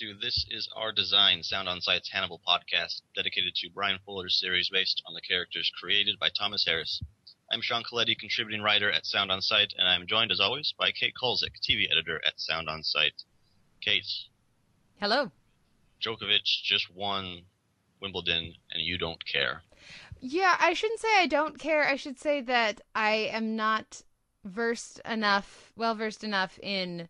to This Is Our Design, Sound on Sight's Hannibal podcast, dedicated to Bryan Fuller's series based on the characters created by Thomas Harris. I'm Sean Colletti, contributing writer at Sound on Sight, and I'm joined as always by Kate Kulzick, TV editor at Sound on Sight. Kate. Hello. Djokovic just won Wimbledon, and you don't care. Yeah, I shouldn't say I don't care. I should say that I am not versed enough, well versed enough in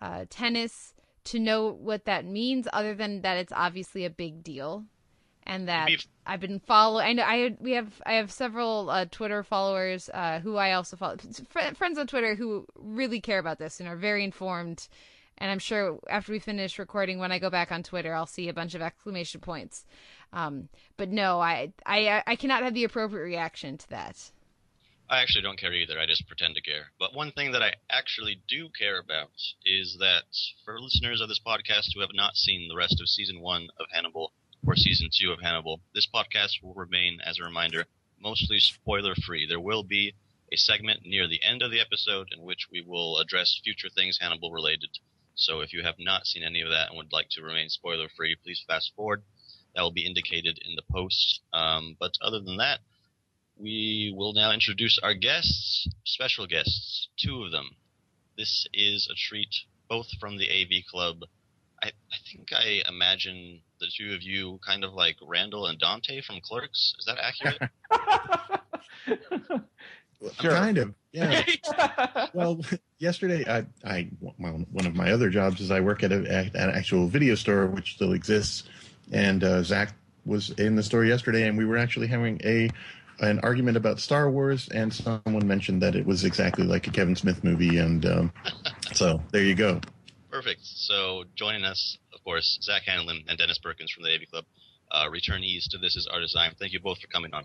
uh, tennis to know what that means, other than that it's obviously a big deal, and that I've been following. I know I we have I have several uh, Twitter followers uh, who I also follow, friends on Twitter who really care about this and are very informed. And I'm sure after we finish recording, when I go back on Twitter, I'll see a bunch of exclamation points. Um, but no, I, I I cannot have the appropriate reaction to that. I actually don't care either. I just pretend to care. But one thing that I actually do care about is that for listeners of this podcast who have not seen the rest of season one of Hannibal or season two of Hannibal, this podcast will remain, as a reminder, mostly spoiler free. There will be a segment near the end of the episode in which we will address future things Hannibal related. So if you have not seen any of that and would like to remain spoiler free, please fast forward. That will be indicated in the post. Um, but other than that, we will now introduce our guests, special guests, two of them. This is a treat, both from the AV Club. I, I think I imagine the two of you kind of like Randall and Dante from Clerks. Is that accurate? Sure. Kind of, yeah. well, yesterday, I, I, well, one of my other jobs is I work at, a, at an actual video store, which still exists. And uh, Zach was in the store yesterday, and we were actually having a an argument about Star Wars, and someone mentioned that it was exactly like a Kevin Smith movie, and um, so there you go. Perfect. So joining us, of course, Zach Handlen and Dennis Perkins from the AV Club, uh, returnees to This Is Our Design. Thank you both for coming on.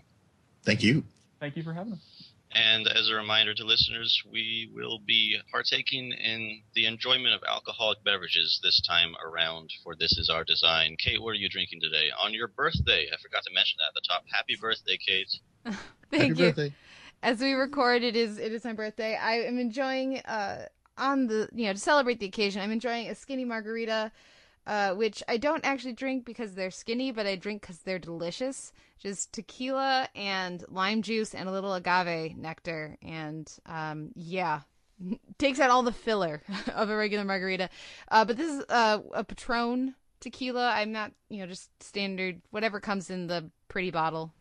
Thank you. Thank you for having us. And as a reminder to listeners, we will be partaking in the enjoyment of alcoholic beverages this time around for This Is Our Design. Kate, what are you drinking today? On your birthday. I forgot to mention that at the top. Happy birthday, Kate. Thank Happy you. Birthday. As we record, it is it is my birthday. I am enjoying uh on the you know to celebrate the occasion. I'm enjoying a skinny margarita, uh, which I don't actually drink because they're skinny, but I drink because they're delicious. Just tequila and lime juice and a little agave nectar, and um yeah, takes out all the filler of a regular margarita. Uh, but this is uh, a Patron tequila. I'm not you know just standard whatever comes in the pretty bottle.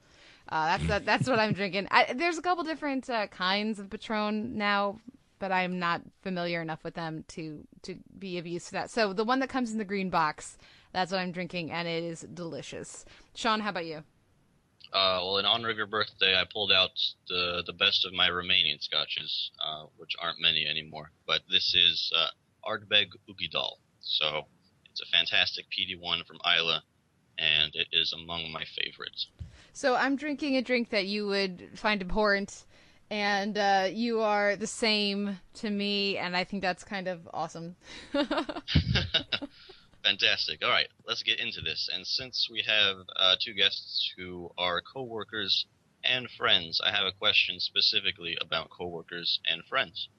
Uh, that's that, that's what I'm drinking. I, there's a couple different uh, kinds of Patron now, but I'm not familiar enough with them to to be of use to that. So the one that comes in the green box, that's what I'm drinking, and it is delicious. Sean, how about you? Uh, well, in honor of your birthday, I pulled out the the best of my remaining scotches, uh, which aren't many anymore. But this is uh, Ardbeg Uigeadail. So it's a fantastic PD1 from Islay, and it is among my favorites. So I'm drinking a drink that you would find abhorrent, and uh, you are the same to me, and I think that's kind of awesome. Fantastic. All right, let's get into this. And since we have uh, two guests who are coworkers and friends, I have a question specifically about coworkers and friends.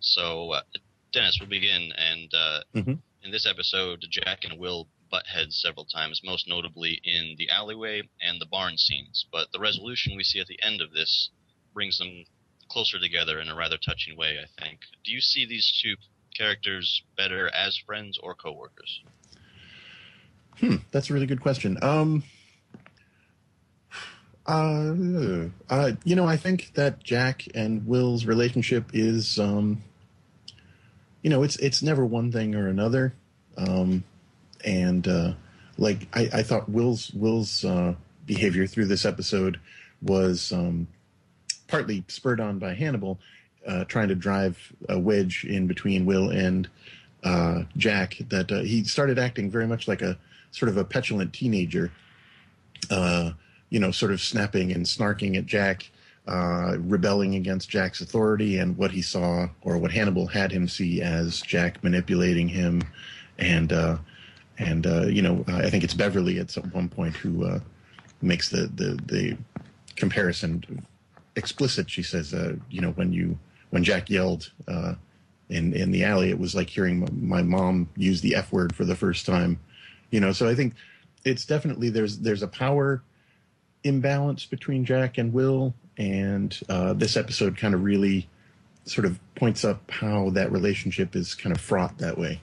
So, uh, Dennis, we'll begin. And uh, mm-hmm. in this episode, Jack and Will butt heads several times, most notably in the alleyway and the barn scenes. But the resolution we see at the end of this brings them closer together in a rather touching way, I think. Do you see these two characters better as friends or coworkers? Hmm, that's a really good question. Um, uh, uh, you know, I think that Jack and Will's relationship is, um, you know, it's it's never one thing or another. Um, and uh, like I, I, thought Will's Will's uh, behavior through this episode was um, partly spurred on by Hannibal uh, trying to drive a wedge in between Will and uh, Jack. That uh, he started acting very much like a sort of a petulant teenager, uh, you know, sort of snapping and snarking at Jack. rebelling against Jack's authority and what he saw, or what Hannibal had him see as Jack manipulating him, and and uh, you know I think it's Beverly at some one point who uh, makes the, the the comparison explicit. She says, uh, you know, when you when Jack yelled, uh, in in the alley. It was like hearing my mom use the F word for the first time, you know. So I think it's definitely there's there's a power imbalance between Jack and Will, and uh, this episode kind of really sort of points up how that relationship is kind of fraught that way.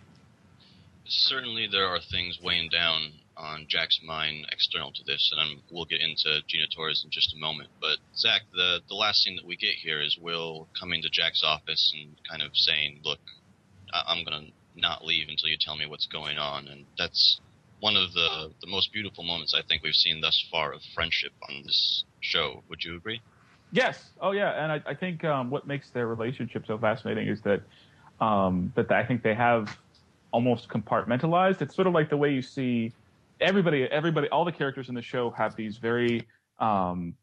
Certainly, there are things weighing down on Jack's mind external to this, and I'm, we'll get into Gina Torres in just a moment. But Zach, the the last scene that we get here is Will coming to Jack's office and kind of saying, "Look, I- I'm gonna not leave until you tell me what's going on," and that's one of the the most beautiful moments I think we've seen thus far of friendship on this show. Would you agree? Yes. Oh, yeah. And I, I think um, what makes their relationship so fascinating is that um, that I think they have almost compartmentalized. It's sort of like the way you see everybody, everybody, all the characters in the show have these very um,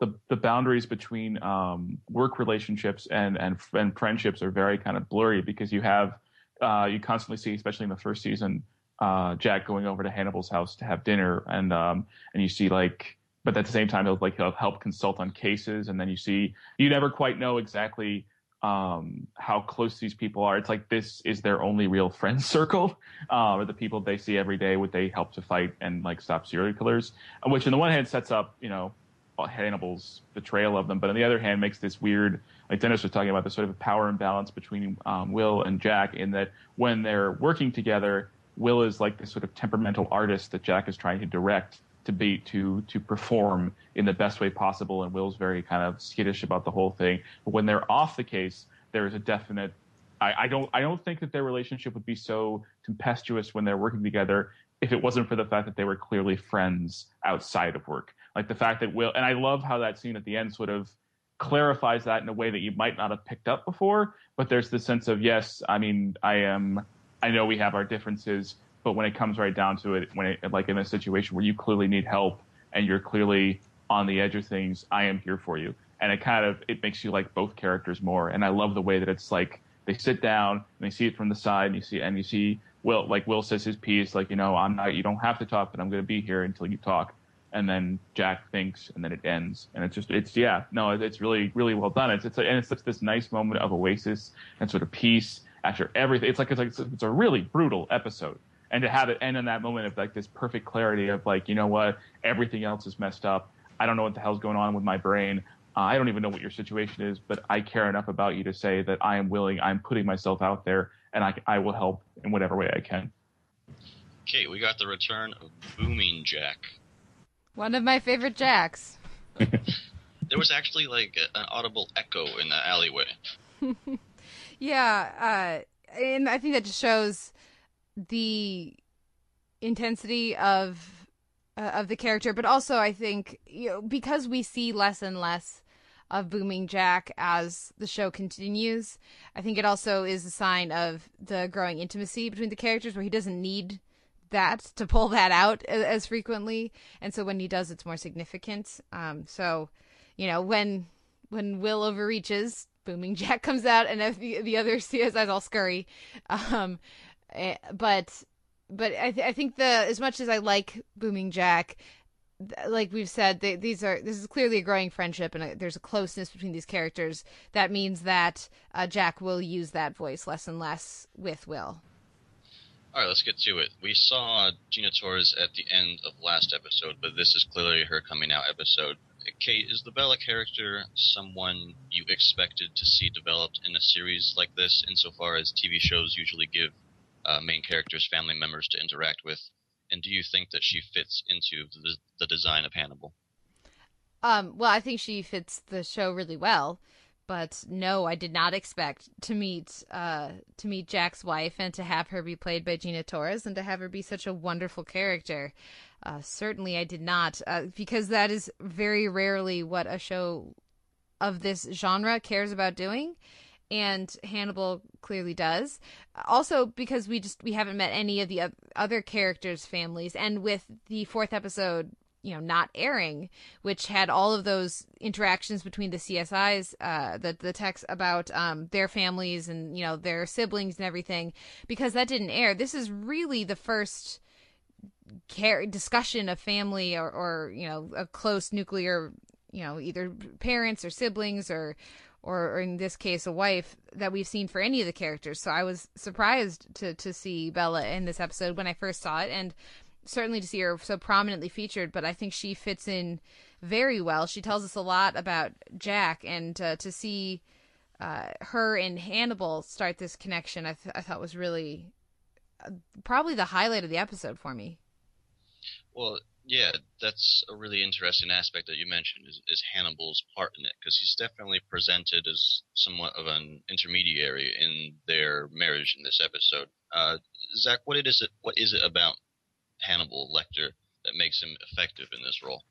the the boundaries between um, work relationships and and and friendships are very kind of blurry because you have uh, you constantly see, especially in the first season, uh, Jack going over to Hannibal's house to have dinner, and um, and you see like, but at the same time he'll like he'll help consult on cases, and then you see you never quite know exactly um, how close these people are. It's like this is their only real friend circle, uh, or the people they see every day, would they help to fight and like stop serial killers, which on the one hand sets up, you know, Hannibal's betrayal of them, but on the other hand makes this weird, like Dennis was talking about, the sort of power imbalance between um, Will and Jack, in that when they're working together, Will is like this sort of temperamental artist that Jack is trying to direct to be to to perform in the best way possible, and Will's very kind of skittish about the whole thing. But when they're off the case, there is a definite. I, I don't I don't think that their relationship would be so tempestuous when they're working together if it wasn't for the fact that they were clearly friends outside of work. Like the fact that Will and I love how that scene at the end sort of clarifies that in a way that you might not have picked up before. But there's this sense of yes, I mean I am I know we have our differences, but when it comes right down to it, when it, like in a situation where you clearly need help and you're clearly on the edge of things, I am here for you. And it kind of it makes you like both characters more. And I love the way that it's like they sit down and they see it from the side and you see and you see Will like Will says his piece, like, you know, I'm not you don't have to talk, but I'm gonna be here until you talk. And then Jack thinks and then it ends. And it's just it's yeah, no, it's really, really well done. It's it's a, and it's such this nice moment of oasis and sort of peace after everything. It's like it's like it's a really brutal episode, and to have it end in that moment of like this perfect clarity of like you know what everything else is messed up. I don't know what the hell's going on with my brain. Uh, I don't even know what your situation is, but I care enough about you to say that I am willing. I'm putting myself out there, and I I will help in whatever way I can. Okay, we got the return of Booming Jack. One of my favorite Jacks. there was actually like an audible echo in the alleyway. Yeah, uh, and I think that just shows the intensity of uh, of the character, but also I think you know because we see less and less of Booming Jack as the show continues. I think it also is a sign of the growing intimacy between the characters, where he doesn't need that to pull that out as frequently, and so when he does, it's more significant. Um, so, you know, when when Will overreaches, Booming Jack comes out, and the the other CSIs all scurry. Um, but but I, th- I think the as much as I like Booming Jack, like we've said, they, these are this is clearly a growing friendship, and a, there's a closeness between these characters. That means that uh, Jack will use that voice less and less with Will. All right, let's get to it. We saw Gina Torres at the end of last episode, but this is clearly her coming out episode. Kate, is the Bella character someone you expected to see developed in a series like this, insofar as TV shows usually give uh, main characters family members to interact with? And do you think that she fits into the, the design of Hannibal? Um, well, I think she fits the show really well. But no, I did not expect to meet uh, to meet Jack's wife and to have her be played by Gina Torres and to have her be such a wonderful character. Uh, certainly, I did not, uh, because that is very rarely what a show of this genre cares about doing, and Hannibal clearly does. Also, because we just we haven't met any of the other characters' families, and with the fourth episode, you know, not airing, which had all of those interactions between the CSIs, uh, the the text about um their families and you know their siblings and everything, because that didn't air. This is really the first care discussion of family or, or you know a close nuclear you know either parents or siblings or or, or in this case a wife that we've seen for any of the characters. So I was surprised to to see Bella in this episode when I first saw it, and certainly to see her so prominently featured. But I think she fits in very well. She tells us a lot about Jack, and uh, to see uh, her and Hannibal start this connection, I, th- I thought was really uh, probably the highlight of the episode for me. Well, yeah, that's a really interesting aspect that you mentioned is, is Hannibal's part in it because he's definitely presented as somewhat of an intermediary in their marriage in this episode. Uh, Zach, what it is it what is it about Hannibal Lecter that makes him effective in this role?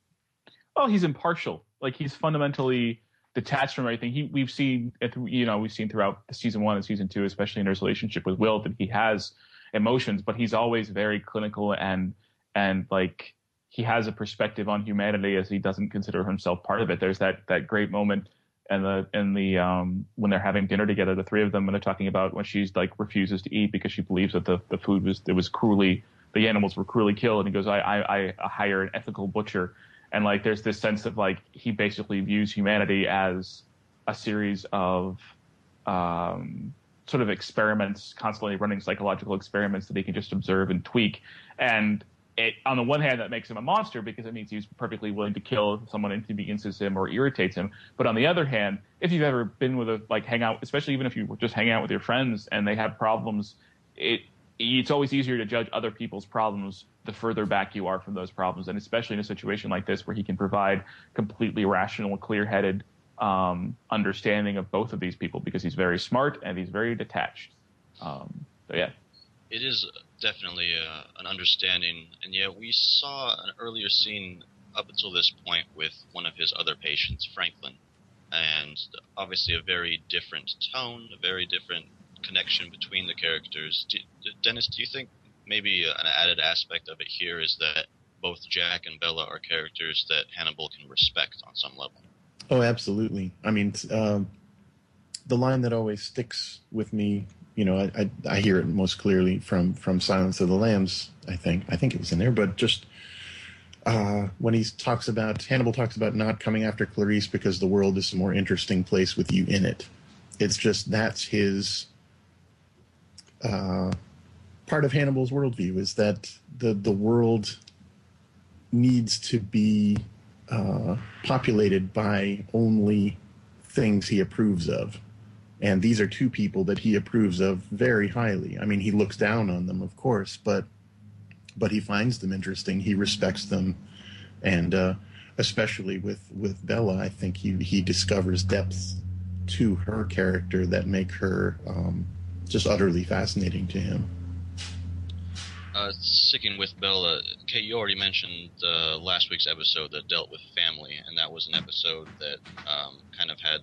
Well, he's impartial. Like he's fundamentally detached from everything. He we've seen you know we've seen throughout season one and season two, especially in his relationship with Will, that he has emotions, but he's always very clinical and and like he has a perspective on humanity as he doesn't consider himself part of it. There's that that great moment and the in the um when they're having dinner together, the three of them, and they're talking about when she's like refuses to eat because she believes that the, the food was it was cruelly the animals were cruelly killed, and he goes, I I, I hire an ethical butcher, and like there's this sense of like he basically views humanity as a series of um sort of experiments, constantly running psychological experiments that he can just observe and tweak, and it, on the one hand, that makes him a monster because it means he's perfectly willing to kill someone if inconveniences him or irritates him. But on the other hand, if you've ever been with a like hang out, especially even if you were just hang out with your friends and they have problems, it it's always easier to judge other people's problems the further back you are from those problems, and especially in a situation like this where he can provide completely rational, clear-headed um, understanding of both of these people because he's very smart and he's very detached. Um, so yeah, it is definitely uh, an understanding. And yeah, we saw an earlier scene up until this point with one of his other patients, Franklin, and obviously a very different tone, a very different connection between the characters. Do, Dennis, do you think maybe an added aspect of it here is that both Jack and Bella are characters that Hannibal can respect on some level? Oh, absolutely. I mean, uh, the line that always sticks with me you know, I, I, I hear it most clearly from from Silence of the Lambs. I think I think it was in there, but just uh, when he talks about Hannibal talks about not coming after Clarice because the world is a more interesting place with you in it. It's just that's his uh, part of Hannibal's worldview is that the the world needs to be uh, populated by only things he approves of and these are two people that he approves of very highly. I mean, he looks down on them, of course, but but he finds them interesting. He respects them, and uh, especially with with Bella, I think he he discovers depths to her character that make her um, just utterly fascinating to him. Uh, sticking with Bella, Kate, you already mentioned uh, last week's episode that dealt with family, and that was an episode that um, kind of had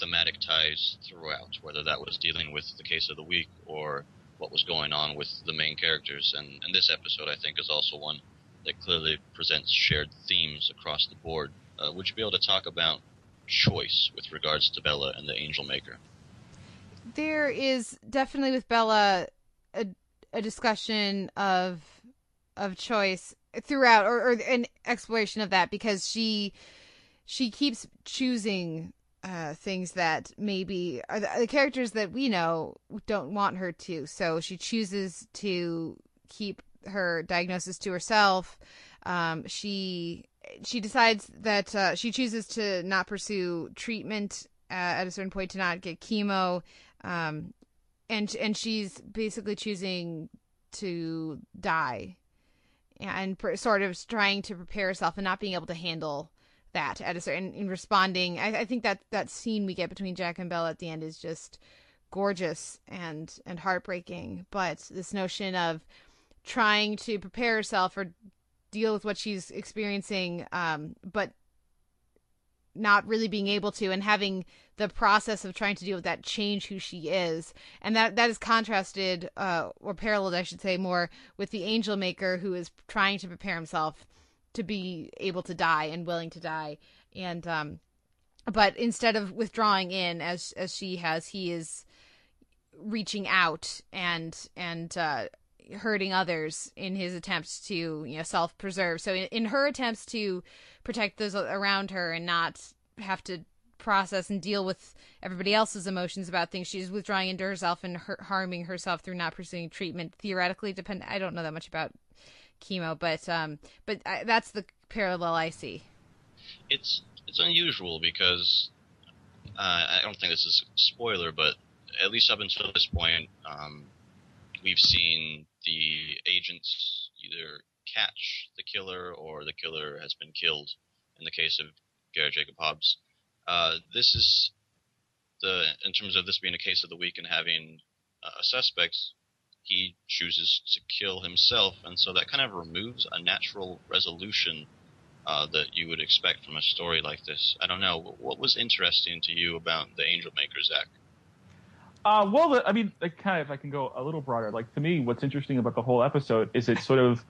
thematic ties throughout, whether that was dealing with the case of the week or what was going on with the main characters. And, and this episode, I think, is also one that clearly presents shared themes across the board. Uh, would you be able to talk about choice with regards to Bella and the Angel Maker? There is definitely with Bella a, a discussion of of choice throughout, or, or an exploration of that because she she keeps choosing uh, things that maybe are the, the, characters that we know don't want her to. So she chooses to keep her diagnosis to herself. Um, she she decides that uh, she chooses to not pursue treatment uh, at a certain point to not get chemo, um, and and she's basically choosing to die, and sort of trying to prepare herself and not being able to handle that at a certain in responding. I, I think that that scene we get between Jack and Belle at the end is just gorgeous and and heartbreaking. But this notion of trying to prepare herself or deal with what she's experiencing, um, but not really being able to and having the process of trying to deal with that change who she is and that that is contrasted uh, or paralleled i should say more with the angel maker who is trying to prepare himself to be able to die and willing to die and um but instead of withdrawing in as as she has he is reaching out and and uh hurting others in his attempts to you know self preserve so in, in her attempts to protect those around her and not have to process and deal with everybody else's emotions about things. She's withdrawing into herself and her- harming herself through not pursuing treatment. Theoretically, depend. I don't know that much about chemo, but um, but I, that's the parallel I see. It's it's unusual because uh, I don't think this is a spoiler, but at least up until this point, um, we've seen the agents either catch the killer or the killer has been killed. In the case of Garrett Jacob Hobbs, uh, this is the in terms of this being a case of the week and having a suspect, he chooses to kill himself, and so that kind of removes a natural resolution uh, that you would expect from a story like this. I don't know. What was interesting to you about the Angel Maker, Zach? Uh, well, I mean, kind of, if I can go a little broader, like to me, what's interesting about the whole episode is it sort of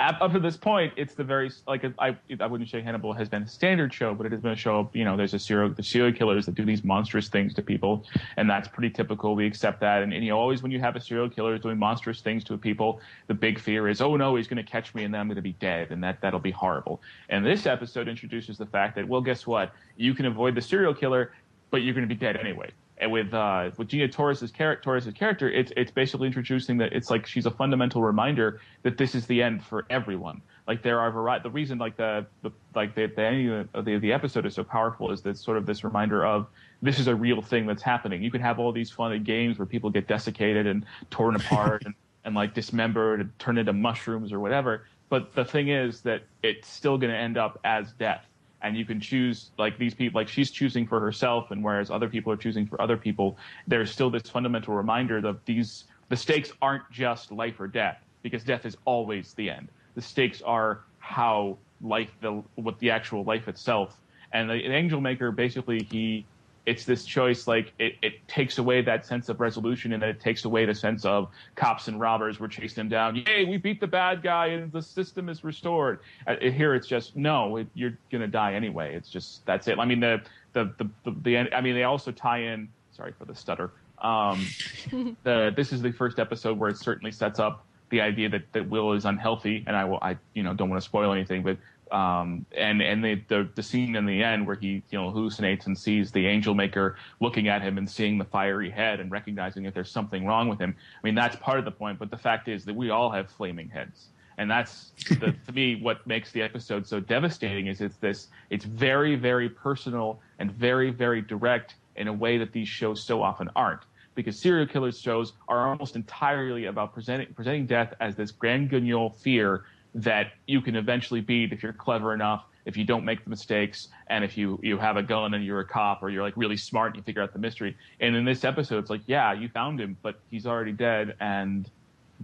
up to this point, it's the very like I I wouldn't say Hannibal has been a standard show, but it has been a show. You know, there's a serial the serial killers that do these monstrous things to people, and that's pretty typical. We accept that, and, and you know, always when you have a serial killer doing monstrous things to people, the big fear is, oh no, he's going to catch me, and then I'm going to be dead, and that that'll be horrible. And this episode introduces the fact that, well, guess what? You can avoid the serial killer, but you're going to be dead anyway and with uh, with Gina Torres's, char- Torres's character, it's it's basically introducing that it's like she's a fundamental reminder that this is the end for everyone. Like there are variety. The reason like the, the like the the ending of the, the episode is so powerful is that sort of this reminder of this is a real thing that's happening. You can have all these fun games where people get desiccated and torn apart and, and like dismembered and turned into mushrooms or whatever. But the thing is that it's still going to end up as death and you can choose like these people like she's choosing for herself and whereas other people are choosing for other people there's still this fundamental reminder that these the stakes aren't just life or death because death is always the end. The stakes are how life the what the actual life itself. And the, the angel maker basically he it's this choice like it, it takes away that sense of resolution and then it takes away the sense of cops and robbers were chasing him down. Yay we beat the bad guy and the system is restored. Uh, here it's just no it, you're gonna die anyway. It's just that's it. I mean the the the, the, the i mean they also tie in sorry for the stutter um, the this is the first episode where it certainly sets up the idea that, that Will is unhealthy, and I will I you know don't want to spoil anything, but um, and and the, the, the scene in the end where he you know hallucinates and sees the angel maker looking at him and seeing the fiery head and recognizing that there's something wrong with him. I mean that's part of the point, but the fact is that we all have flaming heads, and that's the, to me what makes the episode so devastating. Is it's this it's very very personal and very very direct in a way that these shows so often aren't. Because serial killers shows are almost entirely about presenting presenting death as this grand guignol fear that you can eventually beat if you're clever enough, if you don't make the mistakes, and if you you have a gun and you're a cop or you're like really smart and you figure out the mystery. And in this episode, it's like, yeah, you found him, but he's already dead, and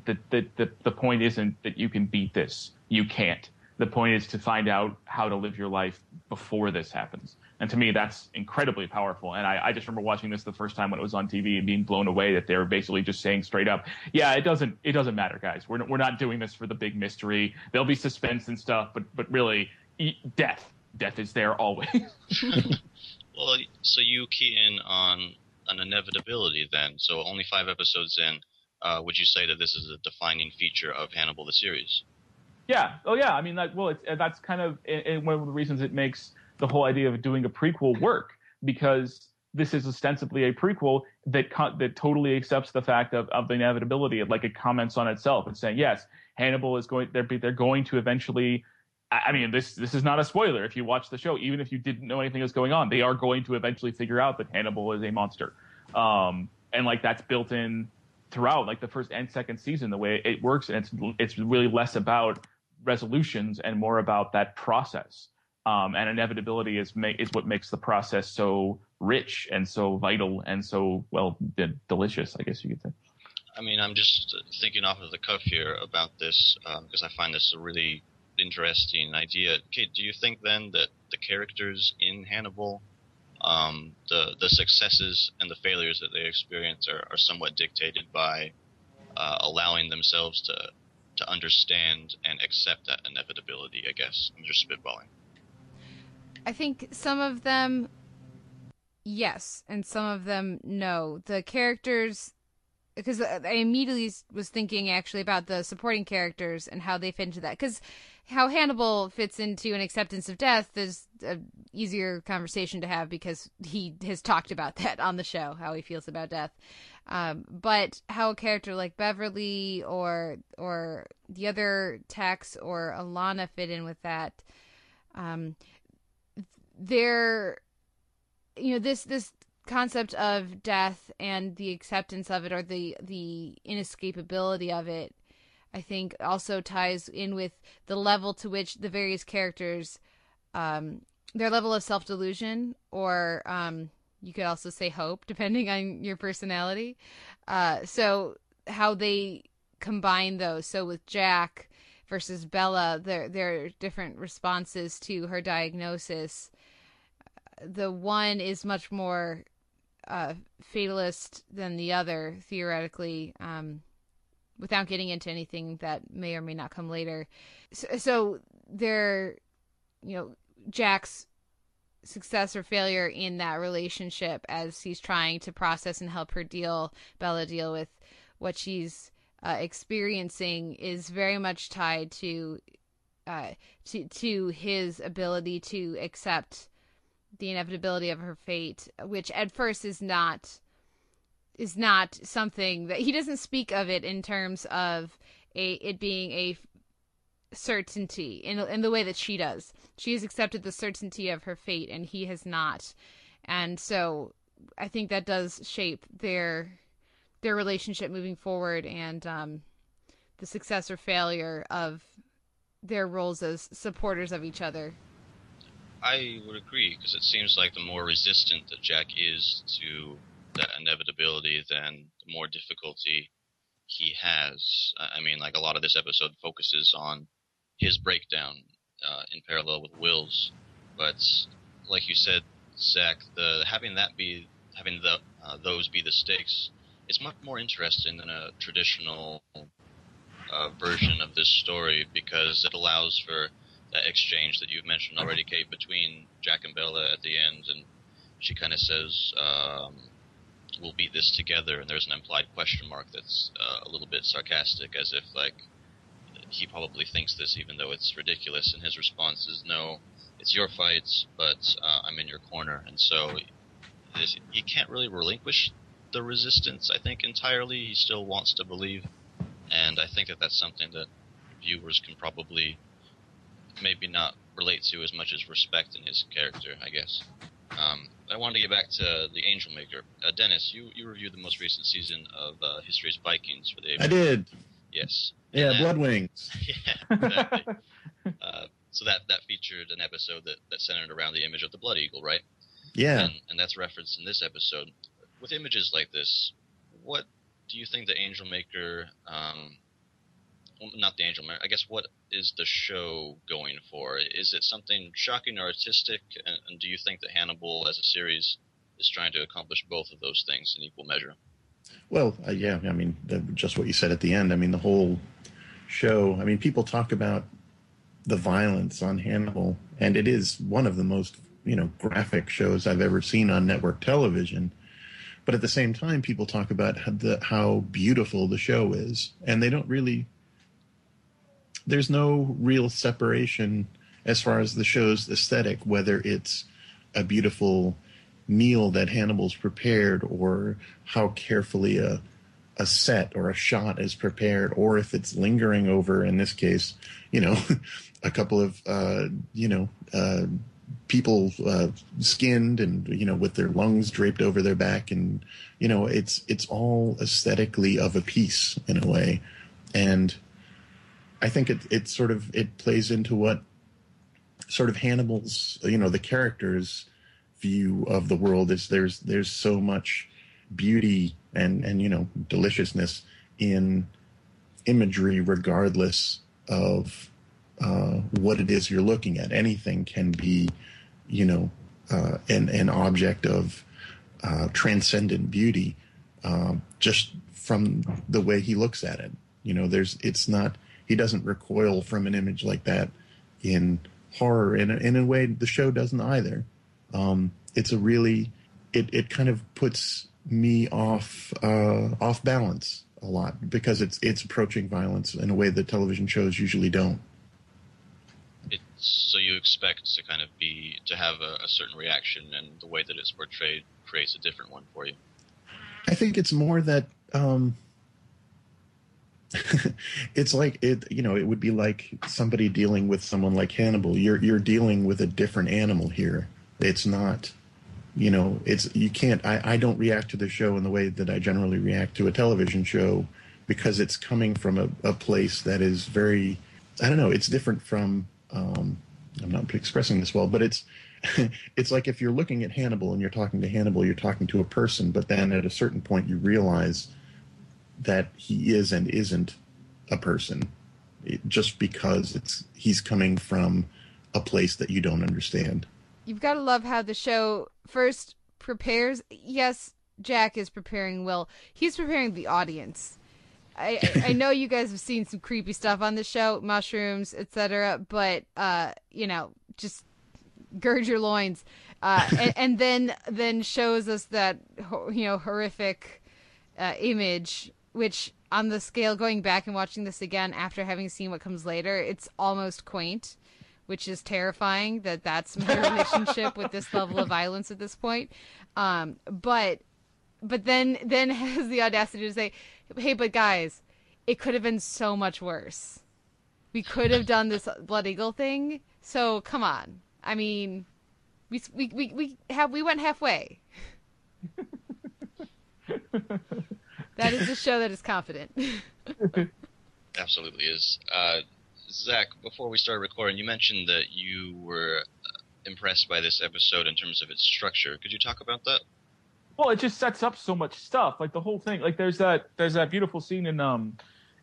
the the the, the point isn't that you can beat this. You can't. The point is to find out how to live your life before this happens. And to me, that's incredibly powerful. And I, I, just remember watching this the first time when it was on TV and being blown away that they were basically just saying straight up, "Yeah, it doesn't it doesn't matter, guys. We're we're not doing this for the big mystery. There'll be suspense and stuff, but but really, death death is there always." well, so you key in on an inevitability then. So only five episodes in, uh, would you say that this is a defining feature of Hannibal the series? Yeah. Oh, yeah. I mean, like, well, it's, that's kind of one of the reasons it makes the whole idea of doing a prequel work because this is ostensibly a prequel that co- that totally accepts the fact of, of the inevitability. It, like it comments on itself and saying, yes, Hannibal is going. They're they're going to eventually. I mean, this this is not a spoiler. If you watch the show, even if you didn't know anything was going on, they are going to eventually figure out that Hannibal is a monster, um, and like that's built in throughout, like the first and second season, the way it works, and it's it's really less about resolutions and more about that process um, and inevitability is ma- is what makes the process so rich and so vital and so well delicious. I guess you could say. I mean, I'm just thinking off of the cuff here about this because um, I find this a really interesting idea. Okay, do you think then that the characters in Hannibal, um, the the successes and the failures that they experience are, are somewhat dictated by uh, allowing themselves to to understand and accept that inevitability? I guess I'm just spitballing. I think some of them, yes, and some of them, no. The characters because I immediately was thinking actually about the supporting characters and how they fit into that. Because how Hannibal fits into an acceptance of death is an easier conversation to have because he has talked about that on the show, how he feels about death. Um, but how a character like Beverly or or the other techs or Alana fit in with that, um, they're you know this this concept of death and the acceptance of it or the the inescapability of it i think also ties in with the level to which the various characters um their level of self-delusion or um you could also say hope depending on your personality. Uh so how they combine those. So with jack versus bella there there are different responses to her diagnosis the one is much more uh, fatalist than the other theoretically um, without getting into anything that may or may not come later. So, so there you know jack's success or failure in that relationship as he's trying to process and help her deal bella deal with what she's uh, experiencing is very much tied to uh, to to his ability to accept the inevitability of her fate, which at first is not is not something that he doesn't speak of it in terms of a it being a certainty in in the way that she does. She has accepted the certainty of her fate and he has not. And so I think that does shape their their relationship moving forward and um, the success or failure of their roles as supporters of each other. I would agree because it seems like the more resistant that Jack is to that inevitability, then the more difficulty he has. I mean, like a lot of this episode focuses on his breakdown uh, in parallel with Will's, but like you said, Zach, the having that be having the uh, those be the stakes is much more interesting than a traditional uh, version of this story because it allows for that exchange that you've mentioned already, Kate, between Jack and Bella at the end, and she kind of says, um, "We'll beat this together," and there's an implied question mark that's uh, a little bit sarcastic, as if like he probably thinks this, even though it's ridiculous. And his response is, "No, it's your fights, but uh, I'm in your corner," and so this, he can't really relinquish the resistance. I think entirely. He still wants to believe, and I think that that's something that viewers can probably maybe not relate to as much as respect in his character, I guess. Um, I wanted to get back to the Angel Maker. Uh, Dennis, you, you reviewed the most recent season of uh, History's Vikings for the. I did. Yes. Yeah, Blood Wings. Yeah, exactly. uh, so that that featured an episode that, that centered around the image of the Blood Eagle, right? Yeah. And, and that's referenced in this episode. With images like this, what do you think the Angel Maker um, not the Angel Mare. I guess what is the show going for? Is it something shocking or artistic? And, and do you think that Hannibal as a series is trying to accomplish both of those things in equal measure? Well, uh, yeah. I mean, the, just what you said at the end. I mean, the whole show. I mean, people talk about the violence on Hannibal, and it is one of the most you know graphic shows I've ever seen on network television. But at the same time, people talk about how, the, how beautiful the show is, and they don't really there's no real separation as far as the show's aesthetic, whether it's a beautiful meal that Hannibal's prepared or how carefully a a set or a shot is prepared or if it's lingering over in this case you know a couple of uh, you know uh, people uh, skinned and you know with their lungs draped over their back. And you know it's it's all aesthetically of a piece in a way. And I think it it sort of it plays into what sort of Hannibal's you know the character's view of the world is there's there's so much beauty and and you know deliciousness in imagery regardless of uh, what it is you're looking at. Anything can be you know uh, an an object of uh, transcendent beauty uh, just from the way he looks at it. You know there's it's not he doesn't recoil from an image like that in horror. In a, in a way, the show doesn't either. Um, it's a really it it kind of puts me off uh, off balance a lot because it's it's approaching violence in a way that television shows usually don't. It's, so you expect to kind of be to have a, a certain reaction, and the way that it's portrayed creates a different one for you. I think it's more that um, it's like it you know it would be like somebody dealing with someone like Hannibal. You're you're dealing with a different animal here. It's not you know it's you can't I, I don't react to the show in the way that I generally react to a television show because it's coming from a, a place that is very I don't know it's different from um, I'm not expressing this well but it's it's like if you're looking at Hannibal and you're talking to Hannibal you're talking to a person but then at a certain point you realize that he is and isn't a person just because it's he's coming from a place that you don't understand. You've got to love how the show first prepares. Yes, Jack is preparing Will. He's preparing the audience. I, I know you guys have seen some creepy stuff on the show, mushrooms, etc. But uh, you know, just gird your loins, uh, and, and, then then shows us that you know horrific uh, image which on the scale going back and watching this again after having seen what comes later, it's almost quaint, which is terrifying that that's my relationship with this level of violence at this point. Um, but but then then has the audacity to say, "Hey, but guys, it could have been so much worse. We could have done this blood eagle thing. So come on. I mean, we we we, we have we went halfway." That is a show that is confident. Absolutely is. Uh, Zach, before we started recording, you mentioned that you were uh, impressed by this episode in terms of its structure. Could you talk about that? Well, it just sets up so much stuff. Like the whole thing. Like there's that there's that beautiful scene in um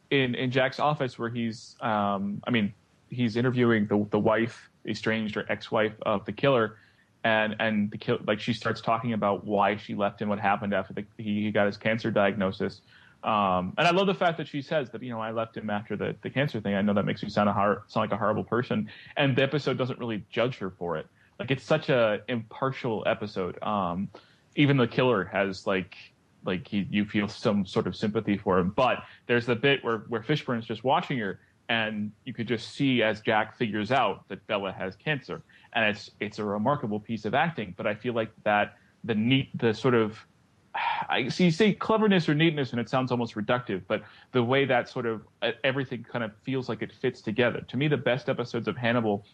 in in Jack's office where he's um I mean he's interviewing the the wife, estranged or ex-wife of the killer, and and the kill like she starts talking about why she left and what happened after the, he, he got his cancer diagnosis. Um, and I love the fact that she says that you know I left him after the, the cancer thing. I know that makes me sound a hor- sound like a horrible person, and the episode doesn't really judge her for it. Like it's such a impartial episode. Um, even the killer has like like he, you feel some sort of sympathy for him. But there's the bit where where Fishburne's just watching her, and you could just see as Jack figures out that Bella has cancer, and it's it's a remarkable piece of acting. But I feel like that the neat, the sort of I see you say cleverness or neatness, and it sounds almost reductive, but the way that sort of everything kind of feels like it fits together. To me, the best episodes of Hannibal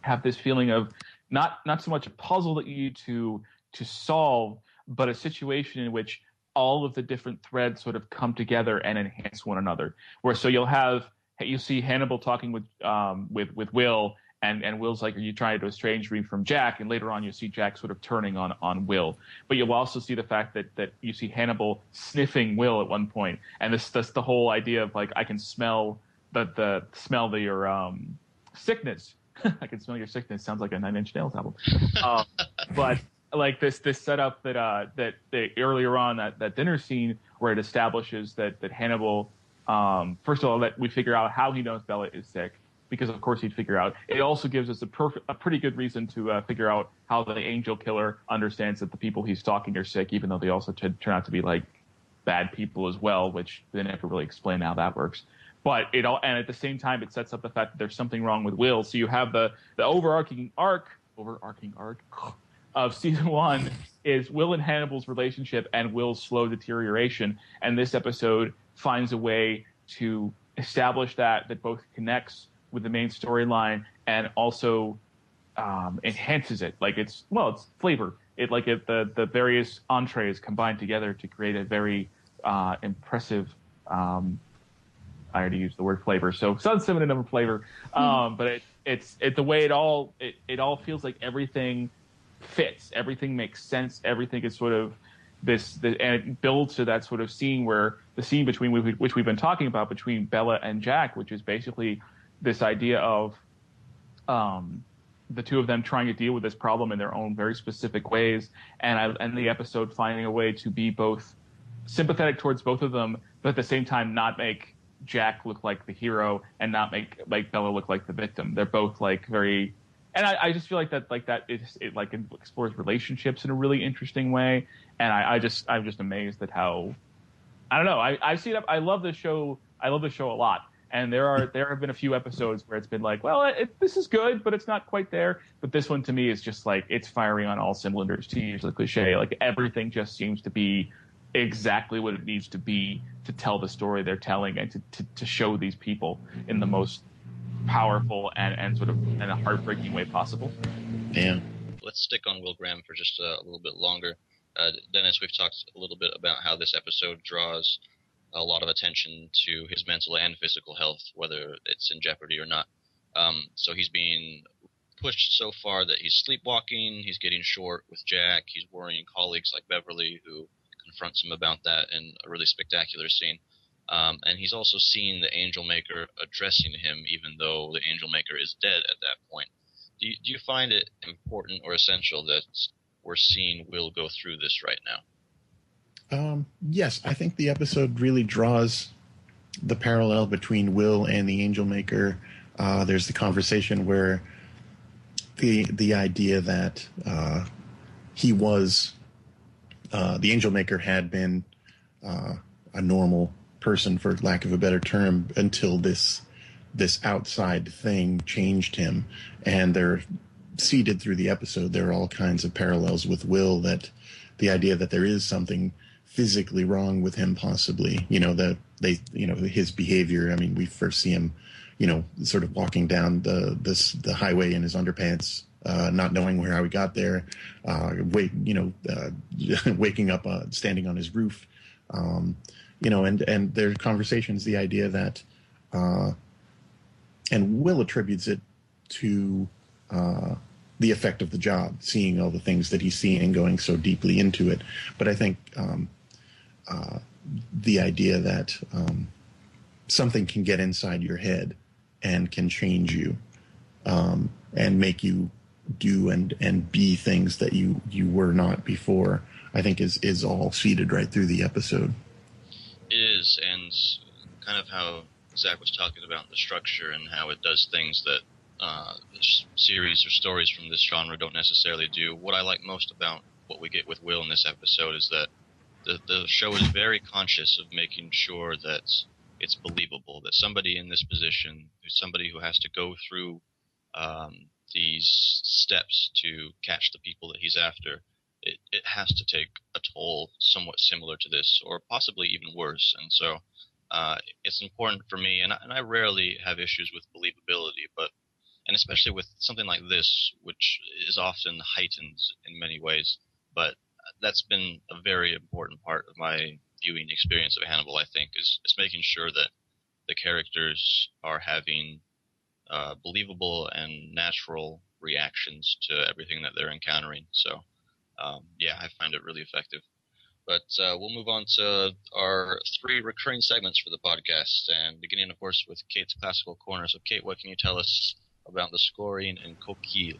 have this feeling of not not so much a puzzle that you need to to solve, but a situation in which all of the different threads sort of come together and enhance one another. Where so you'll have you see Hannibal talking with um, with with Will, and and Will's like, "Are you trying to estrange me from Jack?" And later on, you see Jack sort of turning on on Will. But you'll also see the fact that that you see Hannibal sniffing Will at one point, and this that's the whole idea of like I can smell the the smell the your um, sickness. I can smell your sickness. Sounds like a Nine Inch Nails album. Uh, but like this this setup that uh that, that earlier on that that dinner scene where it establishes that that Hannibal um, first of all, that we figure out how he knows Bella is sick, because of course he'd figure out. It also gives us a perfect, a pretty good reason to uh, figure out how the angel killer understands that the people he's stalking are sick, even though they also t- turn out to be like bad people as well, which they never really explain how that works. But it all, and at the same time, it sets up the fact that there's something wrong with Will. So you have the the overarching arc, overarching arc of season one is Will and Hannibal's relationship and Will's slow deterioration, and this episode finds a way to establish that that both connects with the main storyline and also um, enhances it. Like it's well, it's flavor. It like it, the the various entrees combined together to create a very uh, impressive. Um, I already used the word flavor, so some synonym of flavor. Mm-hmm. Um, but it, it's it the way it all it, it all feels like everything fits. Everything makes sense. Everything is sort of this, the, and it builds to that sort of scene where the scene between which we've been talking about between Bella and Jack, which is basically this idea of um, the two of them trying to deal with this problem in their own very specific ways, and I, and the episode finding a way to be both sympathetic towards both of them, but at the same time not make Jack look like the hero and not make like Bella look like the victim. They're both like very and I, I, just feel like that like that it, it like explores relationships in a really interesting way, and I, I just I'm just amazed at how I don't know I I see it. I love the show. I love the show a lot, and there are there have been a few episodes where it's been like, well, it, this is good, but it's not quite there. But this one to me is just like it's firing on all cylinders. To use the cliche, like everything just seems to be exactly what it needs to be to tell the story they're telling and to, to, to show these people in the most powerful and, and sort of in a heartbreaking way possible. Yeah. Let's stick on Will Graham for just a, a little bit longer. Uh, Dennis, we've talked a little bit about how this episode draws a lot of attention to his mental and physical health, whether it's in jeopardy or not. Um, so he's being pushed so far that he's sleepwalking, he's getting short with Jack, he's worrying colleagues like Beverly who confronts him about that in a really spectacular scene. Um, and he's also seen the Angel Maker addressing him, even though the Angel Maker is dead at that point. Do you, do you find it important or essential that we're seeing Will go through this right now? Um, yes, I think the episode really draws the parallel between Will and the Angel Maker. Uh, there's the conversation where the the idea that uh, he was uh, the Angel Maker had been uh, a normal person, for lack of a better term, until this this outside thing changed him. And they're seeded through the episode. There are all kinds of parallels with Will that the idea that there is something physically wrong with him, possibly, you know, that they, you know, his behavior. I mean, we first see him, you know, sort of walking down the this the highway in his underpants, uh, not knowing where how he got there, uh, you know, uh, waking up, uh, standing on his roof. Um, you know, and and their conversations, the idea that, uh, and Will attributes it to uh, the effect of the job, seeing all the things that he's seeing and going so deeply into it. But I think um, uh, the idea that um, something can get inside your head and can change you um, and make you do and and be things that you you were not before, I think is is all seeded right through the episode is, and kind of how Zach was talking about the structure and how it does things that uh, series or stories from this genre don't necessarily do. What I like most about what we get with Will in this episode is that the, the show is very conscious of making sure that it's believable that somebody in this position, somebody who has to go through um, these steps to catch the people that he's after, it, it has to take a toll somewhat similar to this, or possibly even worse. And so uh, it's important for me, and I, and I rarely have issues with believability, but and especially with something like this, which is often heightened in many ways. But that's been a very important part of my viewing experience of Hannibal. I think is is making sure that the characters are having uh, believable and natural reactions to everything that they're encountering. So um, yeah, I find it really effective. But uh, we'll move on to our three recurring segments for the podcast, and beginning, of course, with Kate's classical corner. So, Kate, what can you tell us about the scoring in Coquille?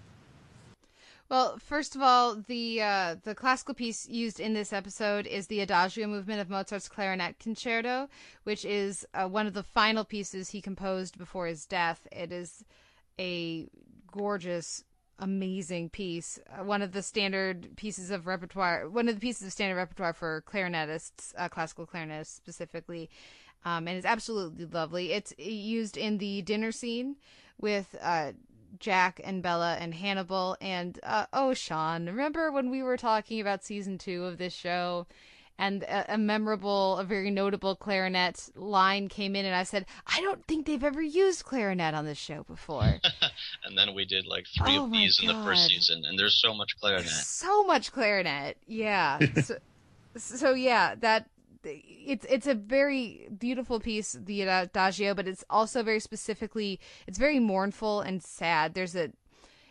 Well, first of all, the uh, the classical piece used in this episode is the Adagio movement of Mozart's Clarinet Concerto, which is uh, one of the final pieces he composed before his death. It is a gorgeous amazing piece. Uh, one of the standard pieces of repertoire, one of the pieces of standard repertoire for clarinetists, uh, classical clarinetists specifically. Um, and it's absolutely lovely. It's used in the dinner scene with uh, Jack and Bella and Hannibal. And uh, oh, Sean, remember when we were talking about season two of this show? and a, a, memorable, a very notable clarinet line came in, and I said, "I don't think they've ever used clarinet on this show before." and then we did like three oh of these God. in the first season, and there's so much clarinet. So much clarinet, yeah. so, so yeah, that it's it's a very beautiful piece, the adagio, but it's also very specifically, it's very mournful and sad. There's a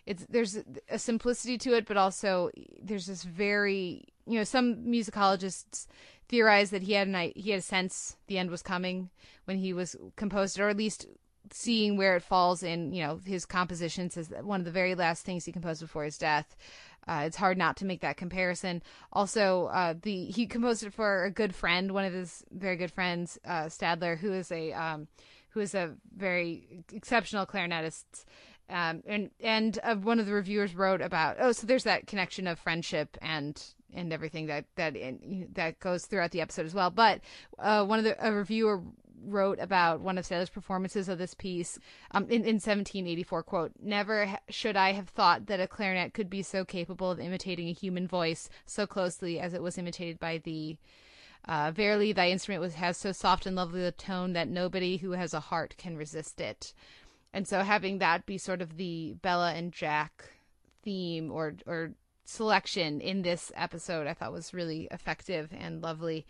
it's there's a simplicity to it, but also there's this very you know some musicologists theorize that he had an he had a sense the end was coming when he was composed or at least seeing where it falls in you know his compositions as one of the very last things he composed before his death. Uh, it's hard not to make that comparison. Also, uh, the he composed it for a good friend, one of his very good friends, uh, Stadler, who is a um, who is a very exceptional clarinetist Um, and and uh, one of the reviewers wrote about oh so there's that connection of friendship and and everything that that in, that goes throughout the episode as well. But uh, one of the a reviewer wrote about one of Stadler's performances of this piece um, in, in 1784 quote never should i have thought that a clarinet could be so capable of imitating a human voice so closely as it was imitated by thee. Uh, verily thy instrument was, has so soft and lovely a tone that nobody who has a heart can resist it. And so having that be sort of the bella and jack theme or or selection in this episode i thought was really effective and lovely.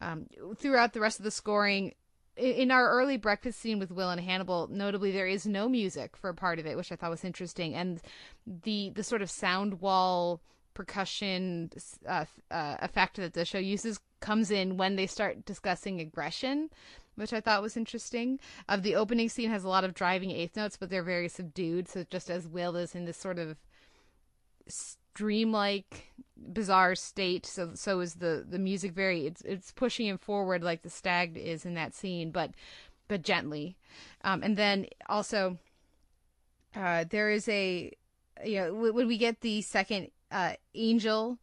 Um, throughout the rest of the scoring in our early breakfast scene with Will and Hannibal, notably there is no music for a part of it, which I thought was interesting, and the the sort of sound wall percussion uh, uh, effect that the show uses comes in when they start discussing aggression, which I thought was interesting. Of uh, the opening scene has a lot of driving eighth notes, but they're very subdued. So just as Will is in this sort of dreamlike bizarre state so so is the the music very it's it's pushing him forward like the stag is in that scene but but gently. Um, and then also uh, there is a you know when we get the second uh, angel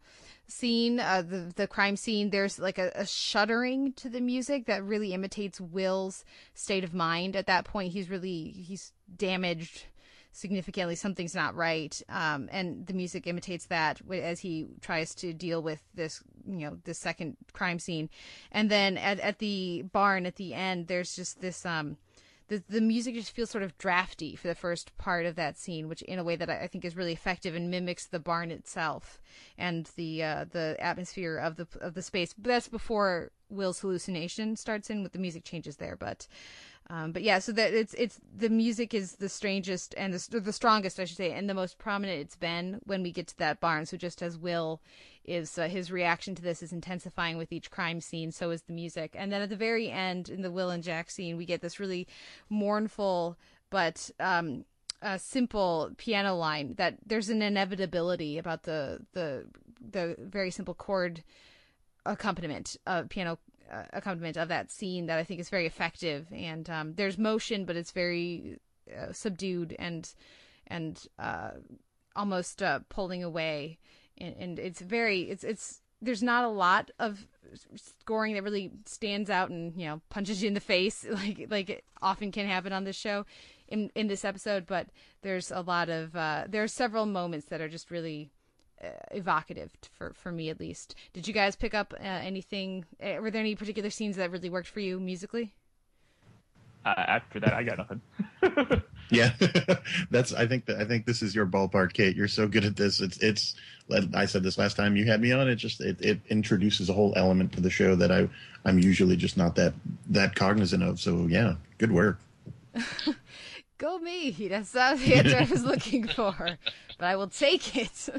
scene uh, the the crime scene there's like a, a shuddering to the music that really imitates will's state of mind. At that point he's really he's damaged significantly something's not right um, and the music imitates that as he tries to deal with this you know this second crime scene and then at, at the barn at the end there's just this um the, the music just feels sort of drafty for the first part of that scene, which in a way that I, think is really effective and mimics the barn itself and the uh, the atmosphere of the of the space. But that's before Will's hallucination starts in with the music changes there. But um, but yeah, so that it's it's the music is the strangest and the the strongest, I should say, and the most prominent it's been when we get to that barn. So just as Will is uh, his reaction to this is intensifying with each crime scene, so is the music. And then at the very end, in the Will and Jack scene, we get this really mournful but um, a simple piano line that there's an inevitability about the the the very simple chord accompaniment, uh, piano uh, accompaniment of that scene that I think is very effective. And um, there's motion, but it's very uh, subdued and and uh, almost uh, pulling away. And, and, it's very it's it's there's not a lot of scoring that really stands out and you know punches you in the face like like it often can happen on this show in in this episode but there's a lot of uh there are several moments that are just really evocative for for me at least. Did you guys pick up uh, anything? Uh, were there any particular scenes that really worked for you musically? Uh, after that, I got nothing. yeah, that's. I think that I think this is your ballpark, Kate. You're so good at this. It's it's. I said this last time you had me on. It just it, it introduces a whole element to the show that I I'm usually just not that that cognizant of. So yeah, good work. Go me. That's not the answer I was looking for, but I will take it.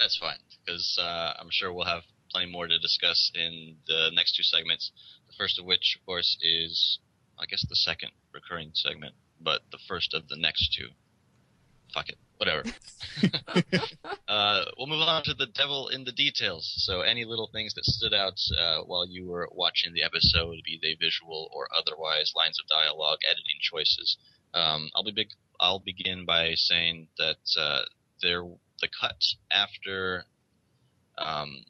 That's fine, because uh, I'm sure we'll have plenty more to discuss in the next two segments. The first of which, of course, is, I guess, the second recurring segment, but the first of the next two. Fuck it. Whatever. uh, we'll move on to the devil in the details. So, any little things that stood out uh, while you were watching the episode, be they visual or otherwise, lines of dialogue, editing choices. Um, I'll be big. I'll begin by saying that uh, there the cut after um,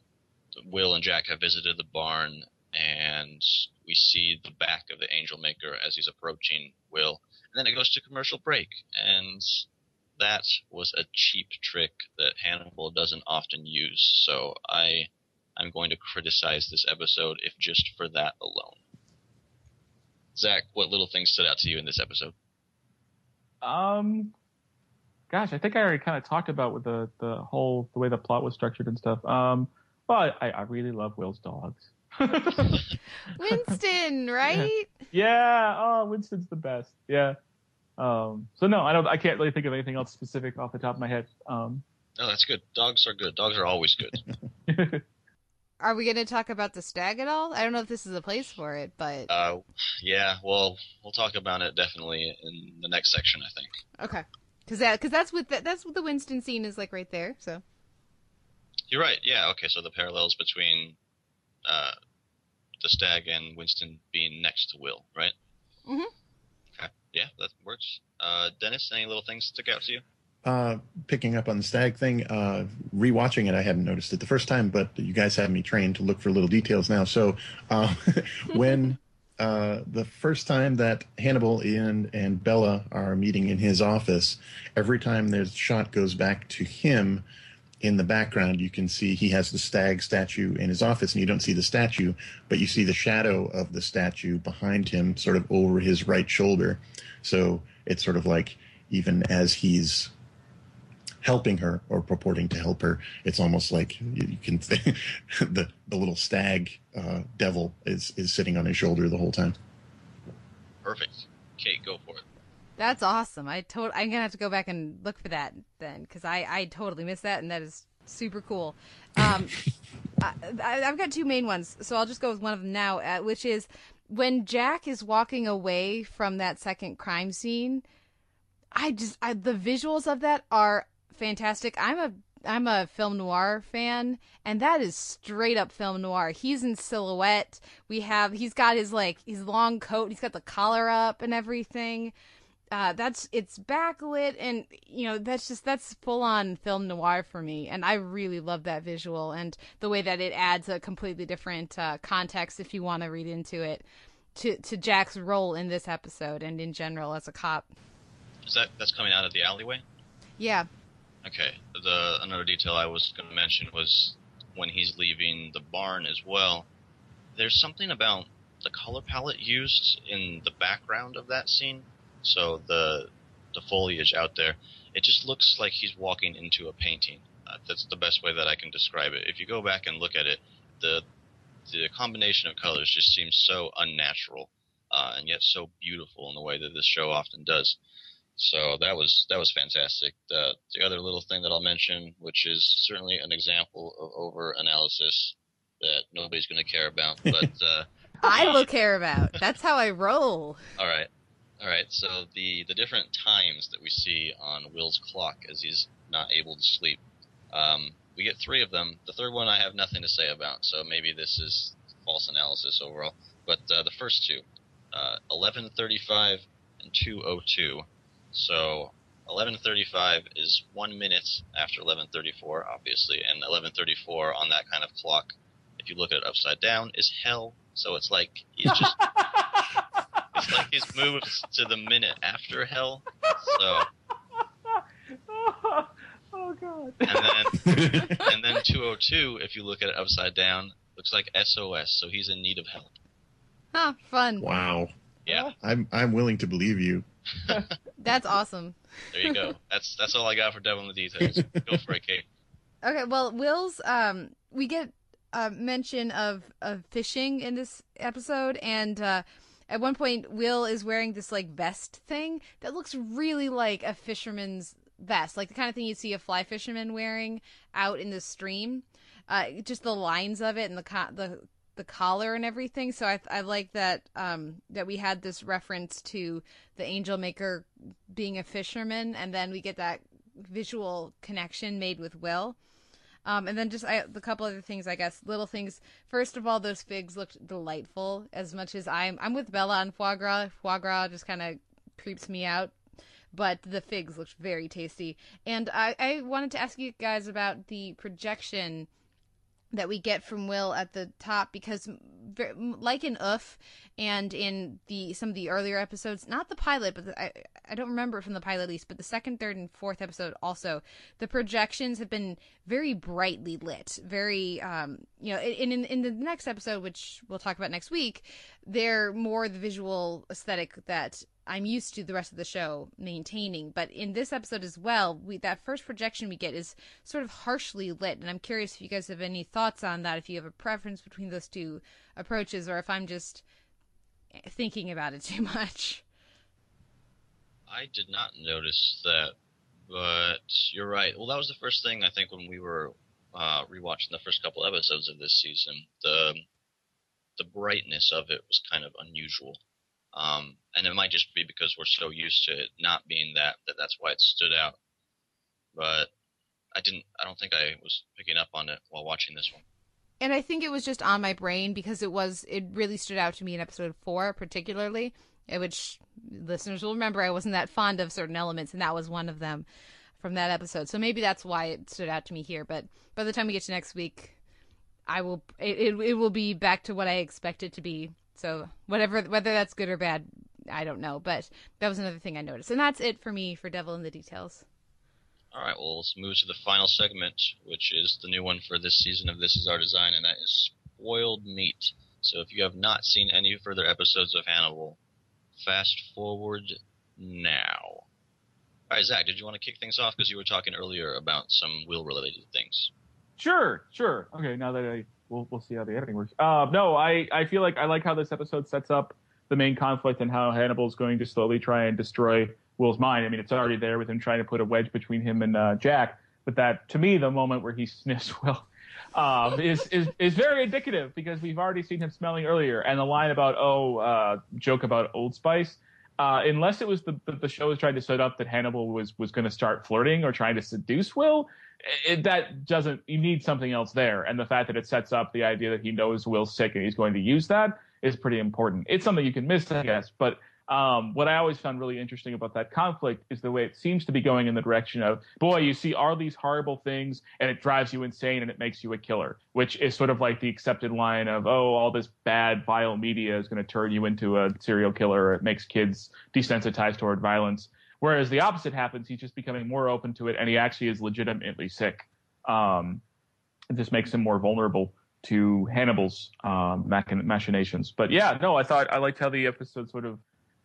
Will and Jack have visited the barn, and we see the back of the Angel Maker as he's approaching Will, and then it goes to commercial break, and that was a cheap trick that Hannibal doesn't often use. So I, I'm going to criticize this episode if just for that alone. Zach, what little things stood out to you in this episode? Um, gosh, I think I already kind of talked about with the the whole the way the plot was structured and stuff. Um, but I, I really love Will's dogs. Winston, right? Yeah. yeah. Oh, Winston's the best. Yeah. Um, so no, I don't. I can't really think of anything else specific off the top of my head. Um, no, that's good. Dogs are good. Dogs are always good. are we going to talk about the stag at all? I don't know if this is a place for it, but uh, yeah. Well, we'll talk about it definitely in the next section. I think. Okay because that because that's what the, that's what the Winston scene is like right there. So you're right. Yeah. Okay. So the parallels between uh, the stag and Winston being next to Will, right? Mm-hmm. Okay. Yeah, that works. Uh, Dennis, any little things stick out to you? Uh, picking up on the stag thing, uh, rewatching it, I hadn't noticed it the first time, but you guys have me trained to look for little details now. So uh, when uh, the first time that Hannibal and, and Bella are meeting in his office, every time there's shot goes back to him in the background, you can see he has the stag statue in his office, and you don't see the statue, but you see the shadow of the statue behind him, sort of over his right shoulder. So it's sort of like even as he's helping her or purporting to help her, it's almost like you can think the the little stag uh, devil is is sitting on his shoulder the whole time. Perfect. Kate, go for it. That's awesome. I to- I'm gonna have to go back and look for that then, because I I totally missed that, and that is super cool. Um, I, have got two main ones, so I'll just go with one of them now, uh, which is when Jack is walking away from that second crime scene. I just I, the visuals of that are fantastic. I'm a I'm a film noir fan, and that is straight up film noir. He's in silhouette. We have he's got his like his long coat. He's got the collar up and everything uh, that's it's backlit and you know that's just that's full on film noir for me and i really love that visual and the way that it adds a completely different uh, context if you want to read into it to to jack's role in this episode and in general as a cop is that that's coming out of the alleyway yeah okay the another detail i was going to mention was when he's leaving the barn as well there's something about the color palette used in the background of that scene so the the foliage out there, it just looks like he's walking into a painting. Uh, that's the best way that I can describe it. If you go back and look at it, the the combination of colors just seems so unnatural, uh, and yet so beautiful in the way that this show often does. So that was that was fantastic. The the other little thing that I'll mention, which is certainly an example of over analysis that nobody's going to care about, but uh, I will care about. That's how I roll. All right. All right, so the the different times that we see on Will's clock as he's not able to sleep, um, we get three of them. The third one I have nothing to say about, so maybe this is false analysis overall. But uh, the first two, uh, 11:35 and 2:02. So 11:35 is one minute after 11:34, obviously, and 11:34 on that kind of clock, if you look at it upside down, is hell. So it's like he's just it's like he's moved to the minute after hell. So. oh, oh god. And then and then 202, if you look at it upside down, looks like SOS. So he's in need of help. Huh, fun. Wow. Yeah. I'm I'm willing to believe you. That's awesome. There you go. That's that's all I got for Devil in the Details. Go for it, Kate. Okay, well, Will's um we get a mention of of fishing in this episode and uh at one point, Will is wearing this like vest thing that looks really like a fisherman's vest, like the kind of thing you'd see a fly fisherman wearing out in the stream. Uh, just the lines of it and the co- the the collar and everything. So I I like that um, that we had this reference to the angel maker being a fisherman, and then we get that visual connection made with Will. Um, and then just I, a couple other things, I guess, little things. First of all, those figs looked delightful. As much as I'm, I'm with Bella on foie gras. Foie gras just kind of creeps me out, but the figs looked very tasty. And I, I wanted to ask you guys about the projection that we get from Will at the top because like in Oeuf and in the some of the earlier episodes, not the pilot, but the, I I don't remember from the pilot at least, but the second, third, and fourth episode also, the projections have been very brightly lit, very um you know, in in in the next episode, which we'll talk about next week, they're more the visual aesthetic that I'm used to the rest of the show maintaining. But in this episode as well, we that first projection we get is sort of harshly lit, and I'm curious if you guys have any thoughts on that. If you have a preference between those two approaches, or if I'm just thinking about it too much. I did not notice that, but you're right. Well, that was the first thing I think when we were uh, rewatching the first couple episodes of this season. The the brightness of it was kind of unusual. Um, and it might just be because we're so used to it not being that that that's why it stood out. But I didn't. I don't think I was picking up on it while watching this one. And I think it was just on my brain because it was. It really stood out to me in episode four, particularly which listeners will remember I wasn't that fond of certain elements, and that was one of them from that episode. So maybe that's why it stood out to me here. But by the time we get to next week, I will it, it, it will be back to what I expect it to be. So whatever whether that's good or bad, I don't know. But that was another thing I noticed, and that's it for me for Devil in the Details. All right, well, let's move to the final segment, which is the new one for this season of This Is Our Design, and that is spoiled meat. So if you have not seen any further episodes of Hannibal, fast forward now. All right, Zach, did you want to kick things off because you were talking earlier about some will related things? Sure, sure. Okay, now that I we'll we'll see how the editing works. Uh, no, I I feel like I like how this episode sets up the main conflict and how Hannibal's going to slowly try and destroy Will's mind. I mean, it's already there with him trying to put a wedge between him and uh, Jack. But that, to me, the moment where he sniffs Will um, is, is is very indicative because we've already seen him smelling earlier, and the line about oh uh, joke about Old Spice. Uh, unless it was the, the, show was trying to set up that Hannibal was was going to start flirting or trying to seduce Will, it, that doesn't. You need something else there, and the fact that it sets up the idea that he knows Will's sick and he's going to use that is pretty important. It's something you can miss, I guess, but um, what I always found really interesting about that conflict is the way it seems to be going in the direction of, boy, you see all these horrible things and it drives you insane and it makes you a killer, which is sort of like the accepted line of, oh, all this bad, vile media is going to turn you into a serial killer it makes kids desensitized toward violence. Whereas the opposite happens, he's just becoming more open to it and he actually is legitimately sick. Um, just makes him more vulnerable to Hannibal's um, machinations. But yeah, no, I thought I liked how the episode sort of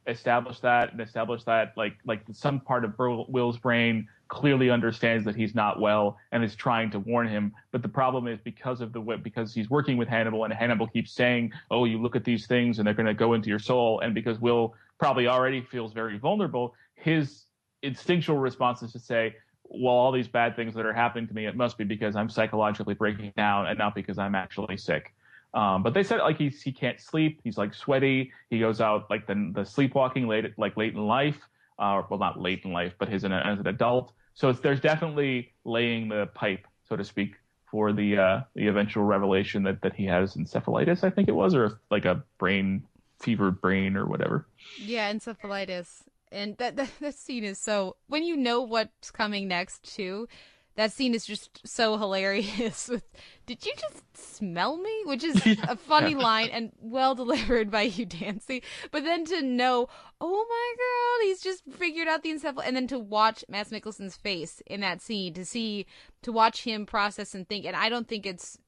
established that and established that like like some part of Will's brain clearly understands that he's not well and is trying to warn him. But the problem is because of the because he's working with Hannibal and Hannibal keeps saying, "Oh, you look at these things and they're going to go into your soul," and because Will probably already feels very vulnerable, his instinctual response is to say, well, all these bad things that are happening to me, it must be because I'm psychologically breaking down and not because I'm actually sick. Um, but they said like he's he can't sleep. He's like sweaty. He goes out like the the sleepwalking late like late in life. Uh, well, not late in life, but his as an adult. So there's definitely laying the pipe, so to speak, for the uh, the eventual revelation that that he has encephalitis. I think it was, or like a brain fevered brain or whatever. Yeah, encephalitis. And that, that that scene is so when you know what's coming next too that scene is just so hilarious. With, Did you just smell me? Which is a funny line and well delivered by Hugh Dancy. But then to know, oh my god, he's just figured out the encephal, and then to watch Mads Mikkelsen's face in that scene, to see, to watch him process and think, and I don't think it's,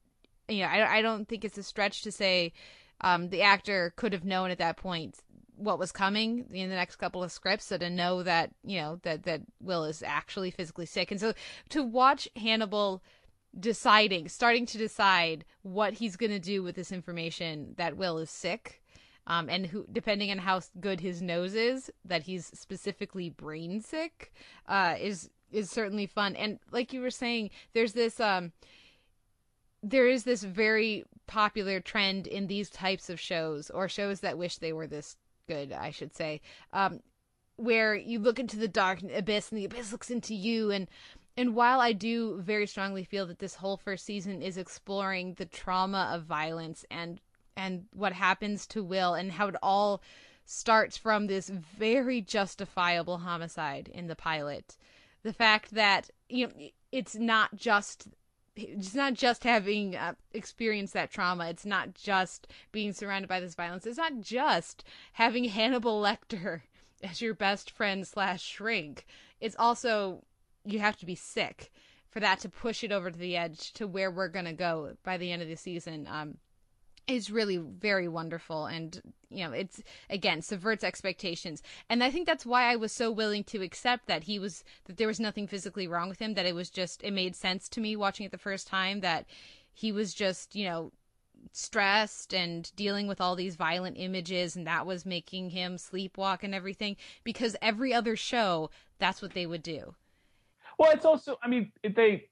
you know, I, I don't think it's a stretch to say um, the actor could have known at that point what was coming in the next couple of scripts so to know that you know that that will is actually physically sick. And so to watch hannibal deciding starting to decide what he's going to do with this information that will is sick um, and who depending on how good his nose is that he's specifically brain sick uh, is is certainly fun. And like you were saying there's this um there is this very popular trend in these types of shows or shows that wish they were this good, I should say, um, where you look into the dark abyss and the abyss looks into you and and while I do very strongly feel that this whole first season is exploring the trauma of violence and and what happens to Will and how it all starts from this very justifiable homicide in the pilot. The fact that you know it's not just it's not just having uh, experienced that trauma. It's not just being surrounded by this violence. It's not just having Hannibal Lecter as your best friend slash shrink. It's also you have to be sick for that to push it over to the edge to where we're gonna go by the end of the season. Um, is really very wonderful. And you know it's again subverts expectations. And i think that's why i was so willing to accept that he was that there was nothing physically wrong with him that it was just it made sense to me watching it the first time that he was just you know stressed and dealing with all these violent images and that was making him sleepwalk and everything. Because every other show that's what they would do. Well it's also i mean they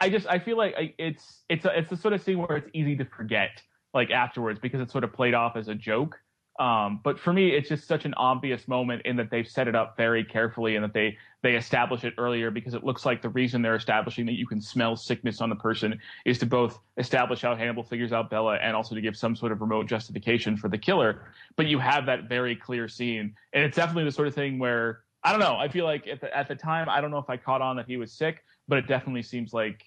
i just i feel like it's it's a, it's the sort of scene where it's easy to forget like afterwards because it's sort of played off as a joke. Um, but for me, it's just such an obvious moment in that they've set it up very carefully and that they they establish it earlier because it looks like the reason they're establishing that you can smell sickness on the person is to both establish how Hannibal figures out Bella and also to give some sort of remote justification for the killer. But you have that very clear scene, and it's definitely the sort of thing where I don't know. I feel like at the, at the time, I don't know if I caught on that he was sick, but it definitely seems like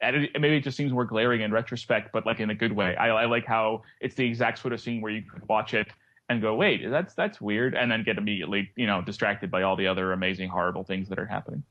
maybe it just seems more glaring in retrospect, but like in a good way. I, I, like how it's the exact sort of scene where you could watch it and go, wait, that's that's weird, and then get immediately, you know, distracted by all the other amazing, horrible things that are happening.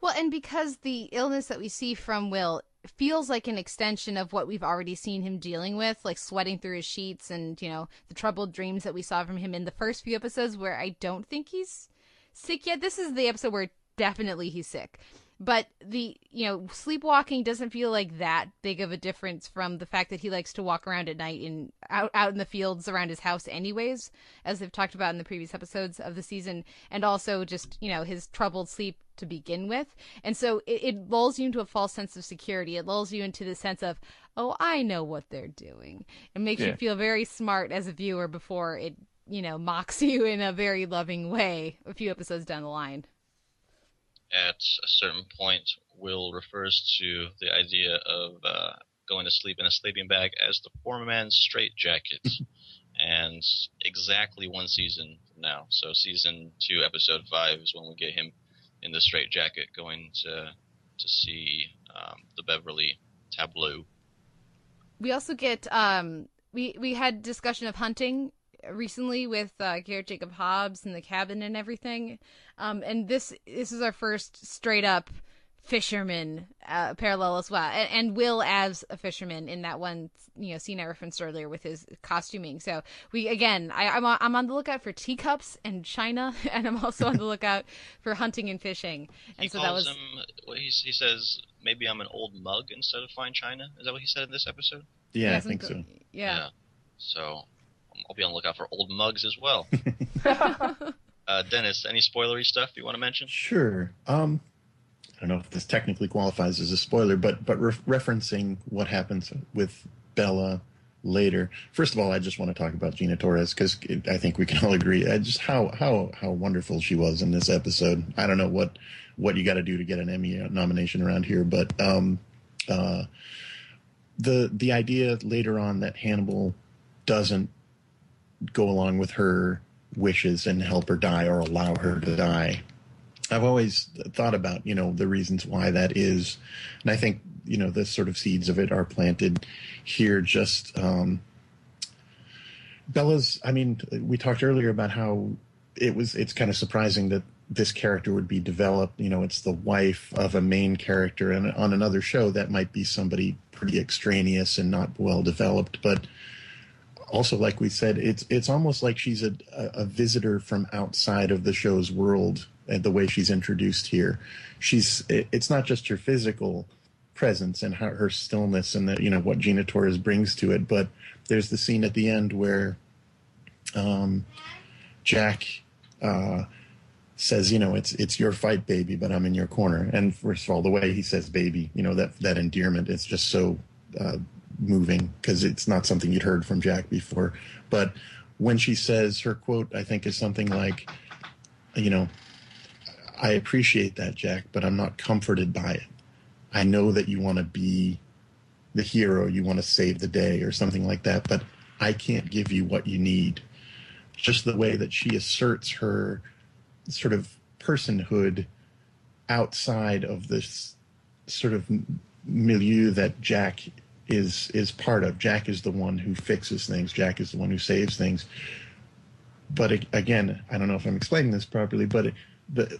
Well, and because the illness that we see from Will feels like an extension of what we've already seen him dealing with, like sweating through his sheets and, you know, the troubled dreams that we saw from him in the first few episodes where I don't think he's sick yet. This is the episode where definitely he's sick but the you know sleepwalking doesn't feel like that big of a difference from the fact that he likes to walk around at night in out out in the fields around his house anyways as they've talked about in the previous episodes of the season and also just you know his troubled sleep to begin with. And so it, it lulls you into a false sense of security. It lulls you into the sense of oh i know what they're doing. It makes yeah. you feel very smart as a viewer before it you know mocks you in a very loving way a few episodes down the line at a certain point, Will refers to the idea of uh, going to sleep in a sleeping bag as the poor man's straitjacket. and exactly one season from now, so season two, episode five, is when we get him in the straitjacket going to to see um, the Beverly tableau. We also get um, we we had discussion of hunting recently with uh, Garrett Jacob Hobbs and the cabin and everything. Um, and this this is our first straight up fisherman uh, parallel as well, and, and, Will as a fisherman in that one you know scene I referenced earlier with his costuming. So we again, I, am on, I'm on the lookout for teacups and china, and I'm also on the lookout for hunting and fishing. And he so that was him, well, he, he says maybe I'm an old mug instead of fine china. Is that what he said in this episode? Yeah, I think so. Yeah. yeah. So I'll be on the lookout for old mugs as well. uh, Dennis, any spoilery stuff you want to mention? Sure. Um, I don't know if this technically qualifies as a spoiler, but but re- referencing what happens with Bella later. First of all, I just want to talk about Gina Torres because I think we can all agree uh, just how how how wonderful she was in this episode. I don't know what what you got to do to get an Emmy nomination around here, but um, uh, the the idea later on that Hannibal doesn't go along with her wishes and help her die or allow her to die. I've always thought about, you know, the reasons why that is. And I think, you know, the sort of seeds of it are planted here just, um, Bella's, I mean, we talked earlier about how it was, it's kind of surprising that this character would be developed. You know, it's the wife of a main character, and on another show, that might be somebody pretty extraneous and not well developed. But also, like we said, it's it's almost like she's a, a visitor from outside of the show's world. And the way she's introduced here, she's it's not just her physical presence and her, stillness and the, you know what Gina Torres brings to it, but there's the scene at the end where um, Jack uh, says, you know, it's it's your fight, baby, but I'm in your corner. And first of all, the way he says "baby," you know, that that endearment is just so uh, moving because it's not something you'd heard from Jack before. But when she says her quote, I think is something like, you know, I appreciate that, Jack, but I'm not comforted by it. I know that you want to be the hero, you want to save the day or something like that, but I can't give you what you need. Just the way that she asserts her sort of personhood outside of this sort of milieu that Jack is is part of. Jack is the one who fixes things. Jack is the one who saves things. But again, I don't know if I'm explaining this properly, but the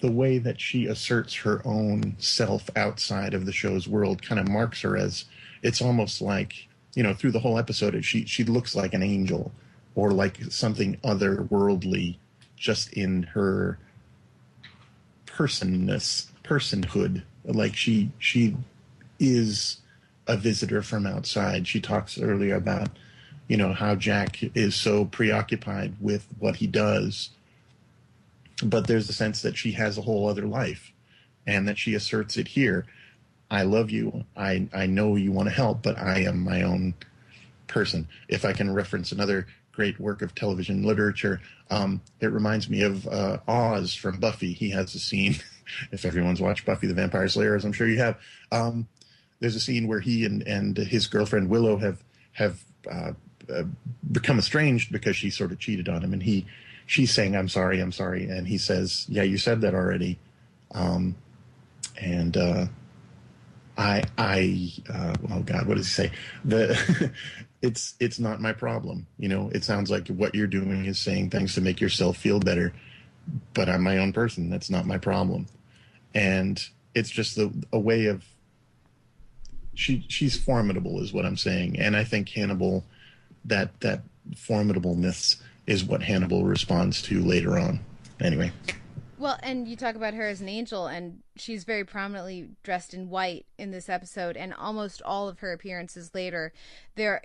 the way that she asserts her own self outside of the show's world kind of marks her as it's almost like you know through the whole episode she she looks like an angel or like something otherworldly just in her personness personhood like she she is a visitor from outside. She talks earlier about, you know, how Jack is so preoccupied with what he does. But there's a sense that she has a whole other life and that she asserts it here. I love you. I, I know you want to help, but I am my own person. If I can reference another great work of television literature. Um, it reminds me of uh, Oz from Buffy. He has a scene, if everyone's watched Buffy the Vampire Slayer, as I'm sure you have. Um, there's a scene where he and, and his girlfriend Willow have have uh, uh, become estranged because she sort of cheated on him, and he she's saying I'm sorry, I'm sorry, and he says, Yeah, you said that already. Um, and uh, I I uh, oh God, what does he say? The it's it's not my problem. You know, it sounds like what you're doing is saying things to make yourself feel better, but I'm my own person. That's not my problem. And it's just the, a way of she she's formidable is what I'm saying. And I think Hannibal that that formidableness is what Hannibal responds to later on. Anyway. Well, and you talk about her as an angel, and she's very prominently dressed in white in this episode, and almost all of her appearances later, there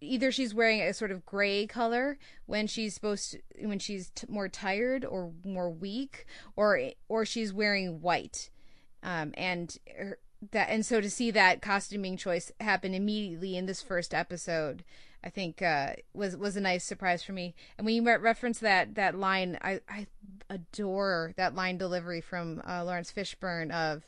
either she's wearing a sort of gray color when she's supposed to, when she's t- more tired or more weak, or or she's wearing white, um, and her, that and so to see that costuming choice happen immediately in this first episode I think uh, was was a nice surprise for me. And when you reference that that line, I I adore that line delivery from uh, Laurence Fishburne of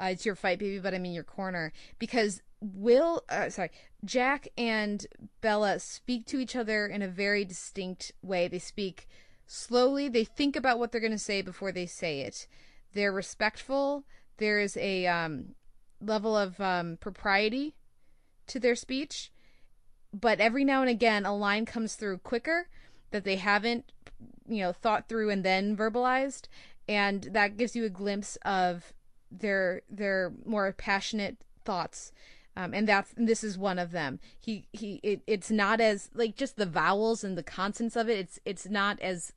uh, "It's your fight, baby, but I'm in your corner." Because Will, uh, sorry, Jack and Bella speak to each other in a very distinct way. They speak slowly. They think about what they're going to say before they say it. They're respectful. There is a um, level of um, propriety to their speech but every now and again a line comes through quicker that they haven't you know thought through and then verbalized and that gives you a glimpse of their their more passionate thoughts um, and that's and this is one of them. He he it, it's not as like just the vowels and the consonants of it it's it's not as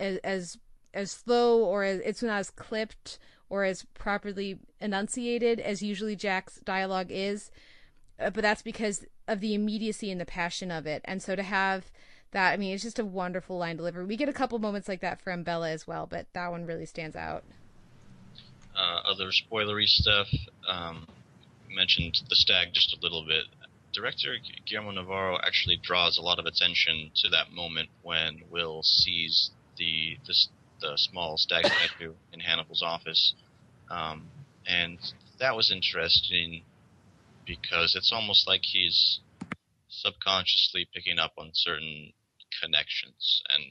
as as, as slow or as, it's not as clipped or as properly enunciated as usually jack's dialogue is uh, but that's because of the immediacy and the passion of it. And so to have that, I mean, it's just a wonderful line delivery. We get a couple moments like that from Bella as well, but that one really stands out. Uh, other spoilery stuff. Um, mentioned the stag just a little bit. Director Guillermo Navarro actually draws a lot of attention to that moment when Will sees the the, the small stag statue in Hannibal's office, um, and that was interesting because it's almost like he's subconsciously picking up on certain connections. And,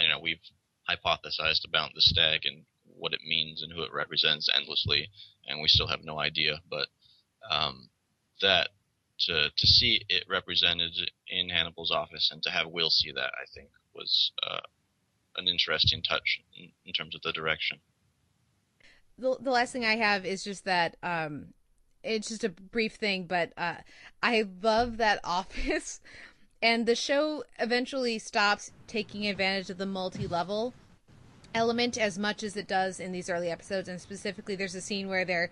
you know, we've hypothesized about the stag and what it means and who it represents endlessly, and we still have no idea. But um, that to to see it represented in Hannibal's office and to have Will see that, I think, was uh, an interesting touch in, in, terms of the direction. The, the last thing I have is just that um, it's just a brief thing, but uh, I love that office. And the show eventually stops taking advantage of the multi level element as much as it does in these early episodes. And specifically, there's a scene where they're,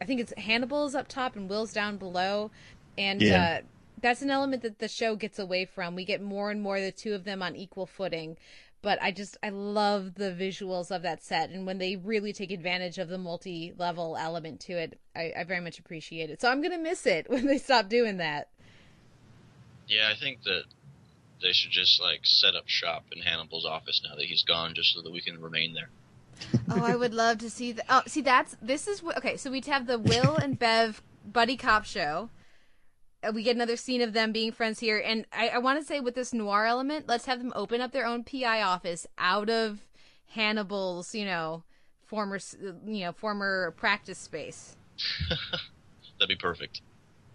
I think it's Hannibal's up top and Will's down below. And yeah. uh, that's an element that the show gets away from. We get more and more the two of them on equal footing but I just I love the visuals of that set, and when they really take advantage of the multi-level element to it, I, I very much appreciate it. So I'm gonna miss it when they stop doing that. Yeah, I think that they should just like set up shop in Hannibal's office now that he's gone, just so that we can remain there. oh, I would love to see that. Oh, see, that's this is okay. So we'd have the Will and Bev buddy cop show we get another scene of them being friends here. And i, I want to say with this noir element let's have them open up their own pi office out of hannibal's you know former uh, you know former practice space. That'd be perfect.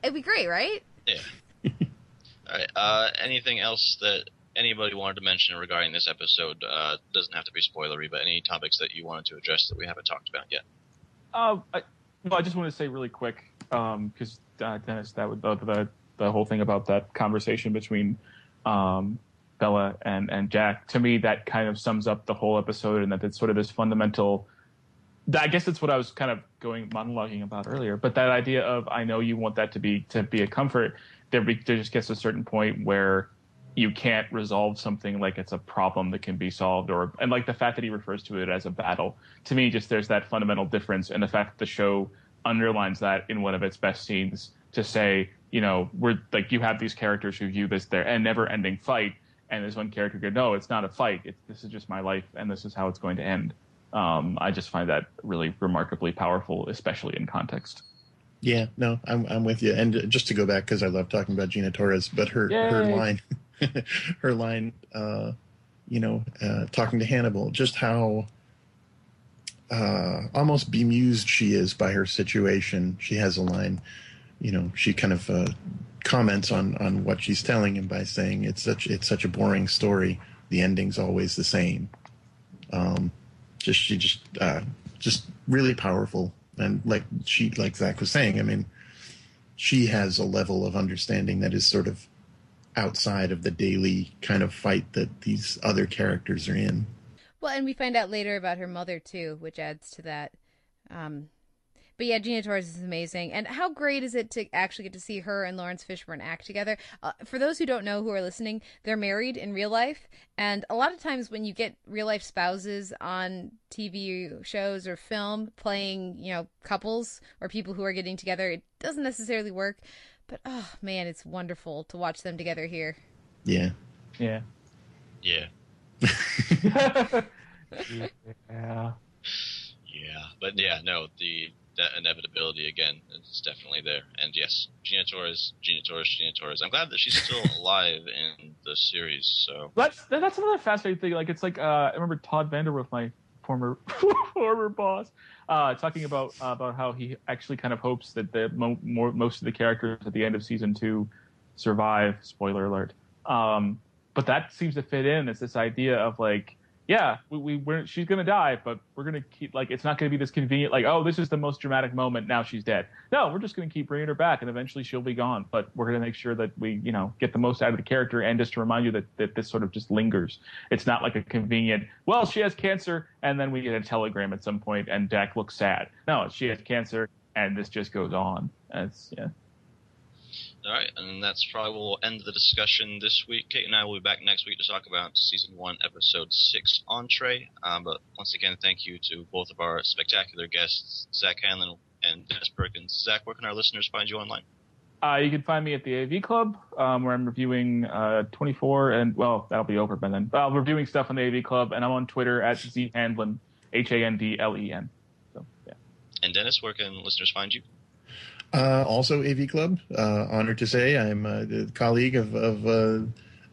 It'd be great right? Yeah. All right uh, anything else that anybody wanted to mention regarding this episode? Uh, doesn't have to be spoilery but any topics that you wanted to address that we haven't talked about yet? Uh, I, well, I just want to say really quick because um, uh, Dennis, that would the, the, the whole thing about that conversation between um, Bella and and Jack. To me, that kind of sums up the whole episode, and that it's sort of this fundamental. I guess that's what I was kind of going monologuing about earlier. But that idea of I know you want that to be to be a comfort. There, be, there just gets a certain point where you can't resolve something like it's a problem that can be solved or and like the fact that he refers to it as a battle to me just there's that fundamental difference and the fact that the show underlines that in one of its best scenes to say, you know, we're like you have these characters who view this their and never ending fight, and this one character go, no, it's not a fight. It's, this is just my life, and this is how it's going to end. Um, I just find that really remarkably powerful, especially in context. Yeah, no, I'm I'm with you. And just to go back because I love talking about Gina Torres, but her Yay. her line, her line, uh, you know, uh, talking to Hannibal, just how uh, almost bemused she is by her situation. She has a line, you know, she kind of uh, comments on on what she's telling him by saying it's such it's such a boring story. The ending's always the same. Um, just she just uh, just really powerful and like she like Zach was saying, I mean, she has a level of understanding that is sort of outside of the daily kind of fight that these other characters are in. Well, and we find out later about her mother too, which adds to that. Um, but yeah, Gina Torres is amazing. And how great is it to actually get to see her and Laurence Fishburne act together? Uh, for those who don't know who are listening, they're married in real life. And a lot of times when you get real life spouses on TV shows or film playing, you know, couples or people who are getting together, it doesn't necessarily work. But oh man, it's wonderful to watch them together here. Yeah. Yeah. Yeah. yeah. Yeah, but yeah, no, the that inevitability again is definitely there. And yes, Gina Torres, Gina Torres, Gina Torres. I'm glad that she's still alive in the series. So that's that's another fascinating thing. Like it's like uh, I remember Todd VanDerWerff, my former former boss, uh, talking about uh, about how he actually kind of hopes that the mo- more, most of the characters at the end of season two survive. Spoiler alert. Um, but that seems to fit in as this idea of like yeah, we, we she's gonna die, but we're gonna keep like it's not gonna be this convenient like oh this is the most dramatic moment now she's dead. No, we're just gonna keep bringing her back and eventually she'll be gone. But we're gonna make sure that we you know get the most out of the character and just to remind you that that this sort of just lingers. It's not like a convenient well she has cancer and then we get a telegram at some point and Jack looks sad. No, she has cancer and this just goes on. It's yeah. All right, and that's probably we'll end the discussion this week. Kate and I will be back next week to talk about season one, episode six, Entree. Um, but once again, thank you to both of our spectacular guests, Zack Handlen and Dennis Perkins. Zach, where can our listeners find you online? Uh, you can find me at the AV Club, um, where I'm reviewing uh, 24, and well, that'll be over by then. But I'm reviewing stuff on the AV Club, and I'm on Twitter at Z Handlen, H A N D L E N. So yeah. And Dennis, where can listeners find you? Uh, also, AV Club. Uh, honored to say I'm a colleague of, of uh,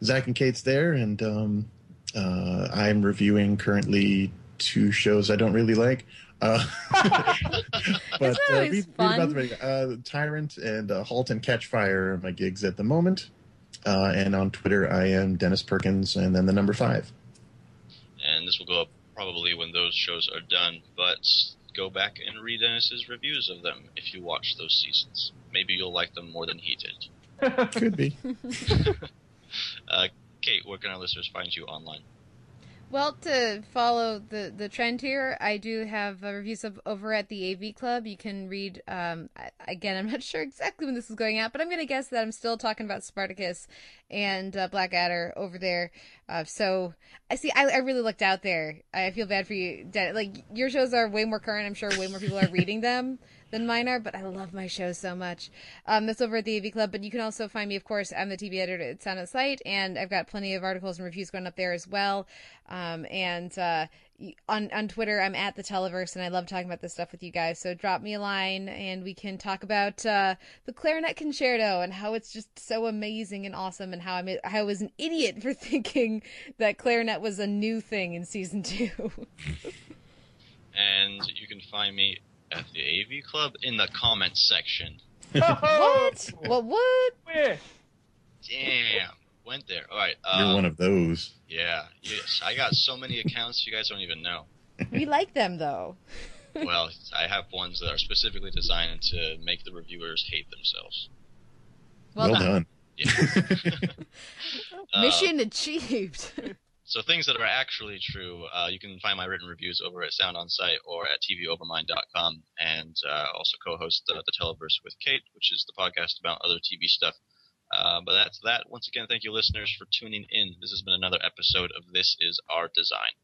Zack and Kate's there, and um, uh, I'm reviewing currently two shows I don't really like. Uh, but uh, read, read, about the Tyrant and Halt and Catch Fire are my gigs at the moment. and on Twitter, I am Dennis Perkins, and then the number five. And this will go up probably when those shows are done, but go back and read Dennis's reviews of them if you watch those seasons. Maybe you'll like them more than he did. Could be. uh, Kate, where can our listeners find you online? Well, to follow the, the trend here, I do have reviews of, over at the AV Club. You can read, um, again, I'm not sure exactly when this is going out, but I'm going to guess that I'm still talking about Spartacus and uh, Blackadder over there. Uh, so, I see, I, I really looked out there. I feel bad for you. Like, your shows are way more current. I'm sure way more people are reading them than mine are, but I love my show so much. Um, that's over at the AV Club, but you can also find me, of course, I'm the TV editor at Sound on Sight, and I've got plenty of articles and reviews going up there as well. Um, and uh, on on Twitter, I'm at the Televerse, and I love talking about this stuff with you guys. So drop me a line, and we can talk about uh, the clarinet concerto and how it's just so amazing and awesome, and how I how I was an idiot for thinking that clarinet was a new thing in season two. and you can find me at the AV Club in the comments section. what? What? What? Where? Damn. Went there. All right. Um, You're one of those. Yeah. Yes. I got so many accounts you guys don't even know. We like them though. well, I have ones that are specifically designed to make the reviewers hate themselves. Well, well done. done. Yeah. Mission uh, achieved. So things that are actually true, uh, you can find my written reviews over at Sound on Sight or at TVOvermind.com, and uh, also co-host the, the Televerse with Kate, which is the podcast about other TV stuff. Uh, but that's that. Once again, thank you, listeners, for tuning in. This has been another episode of This Is Our Design.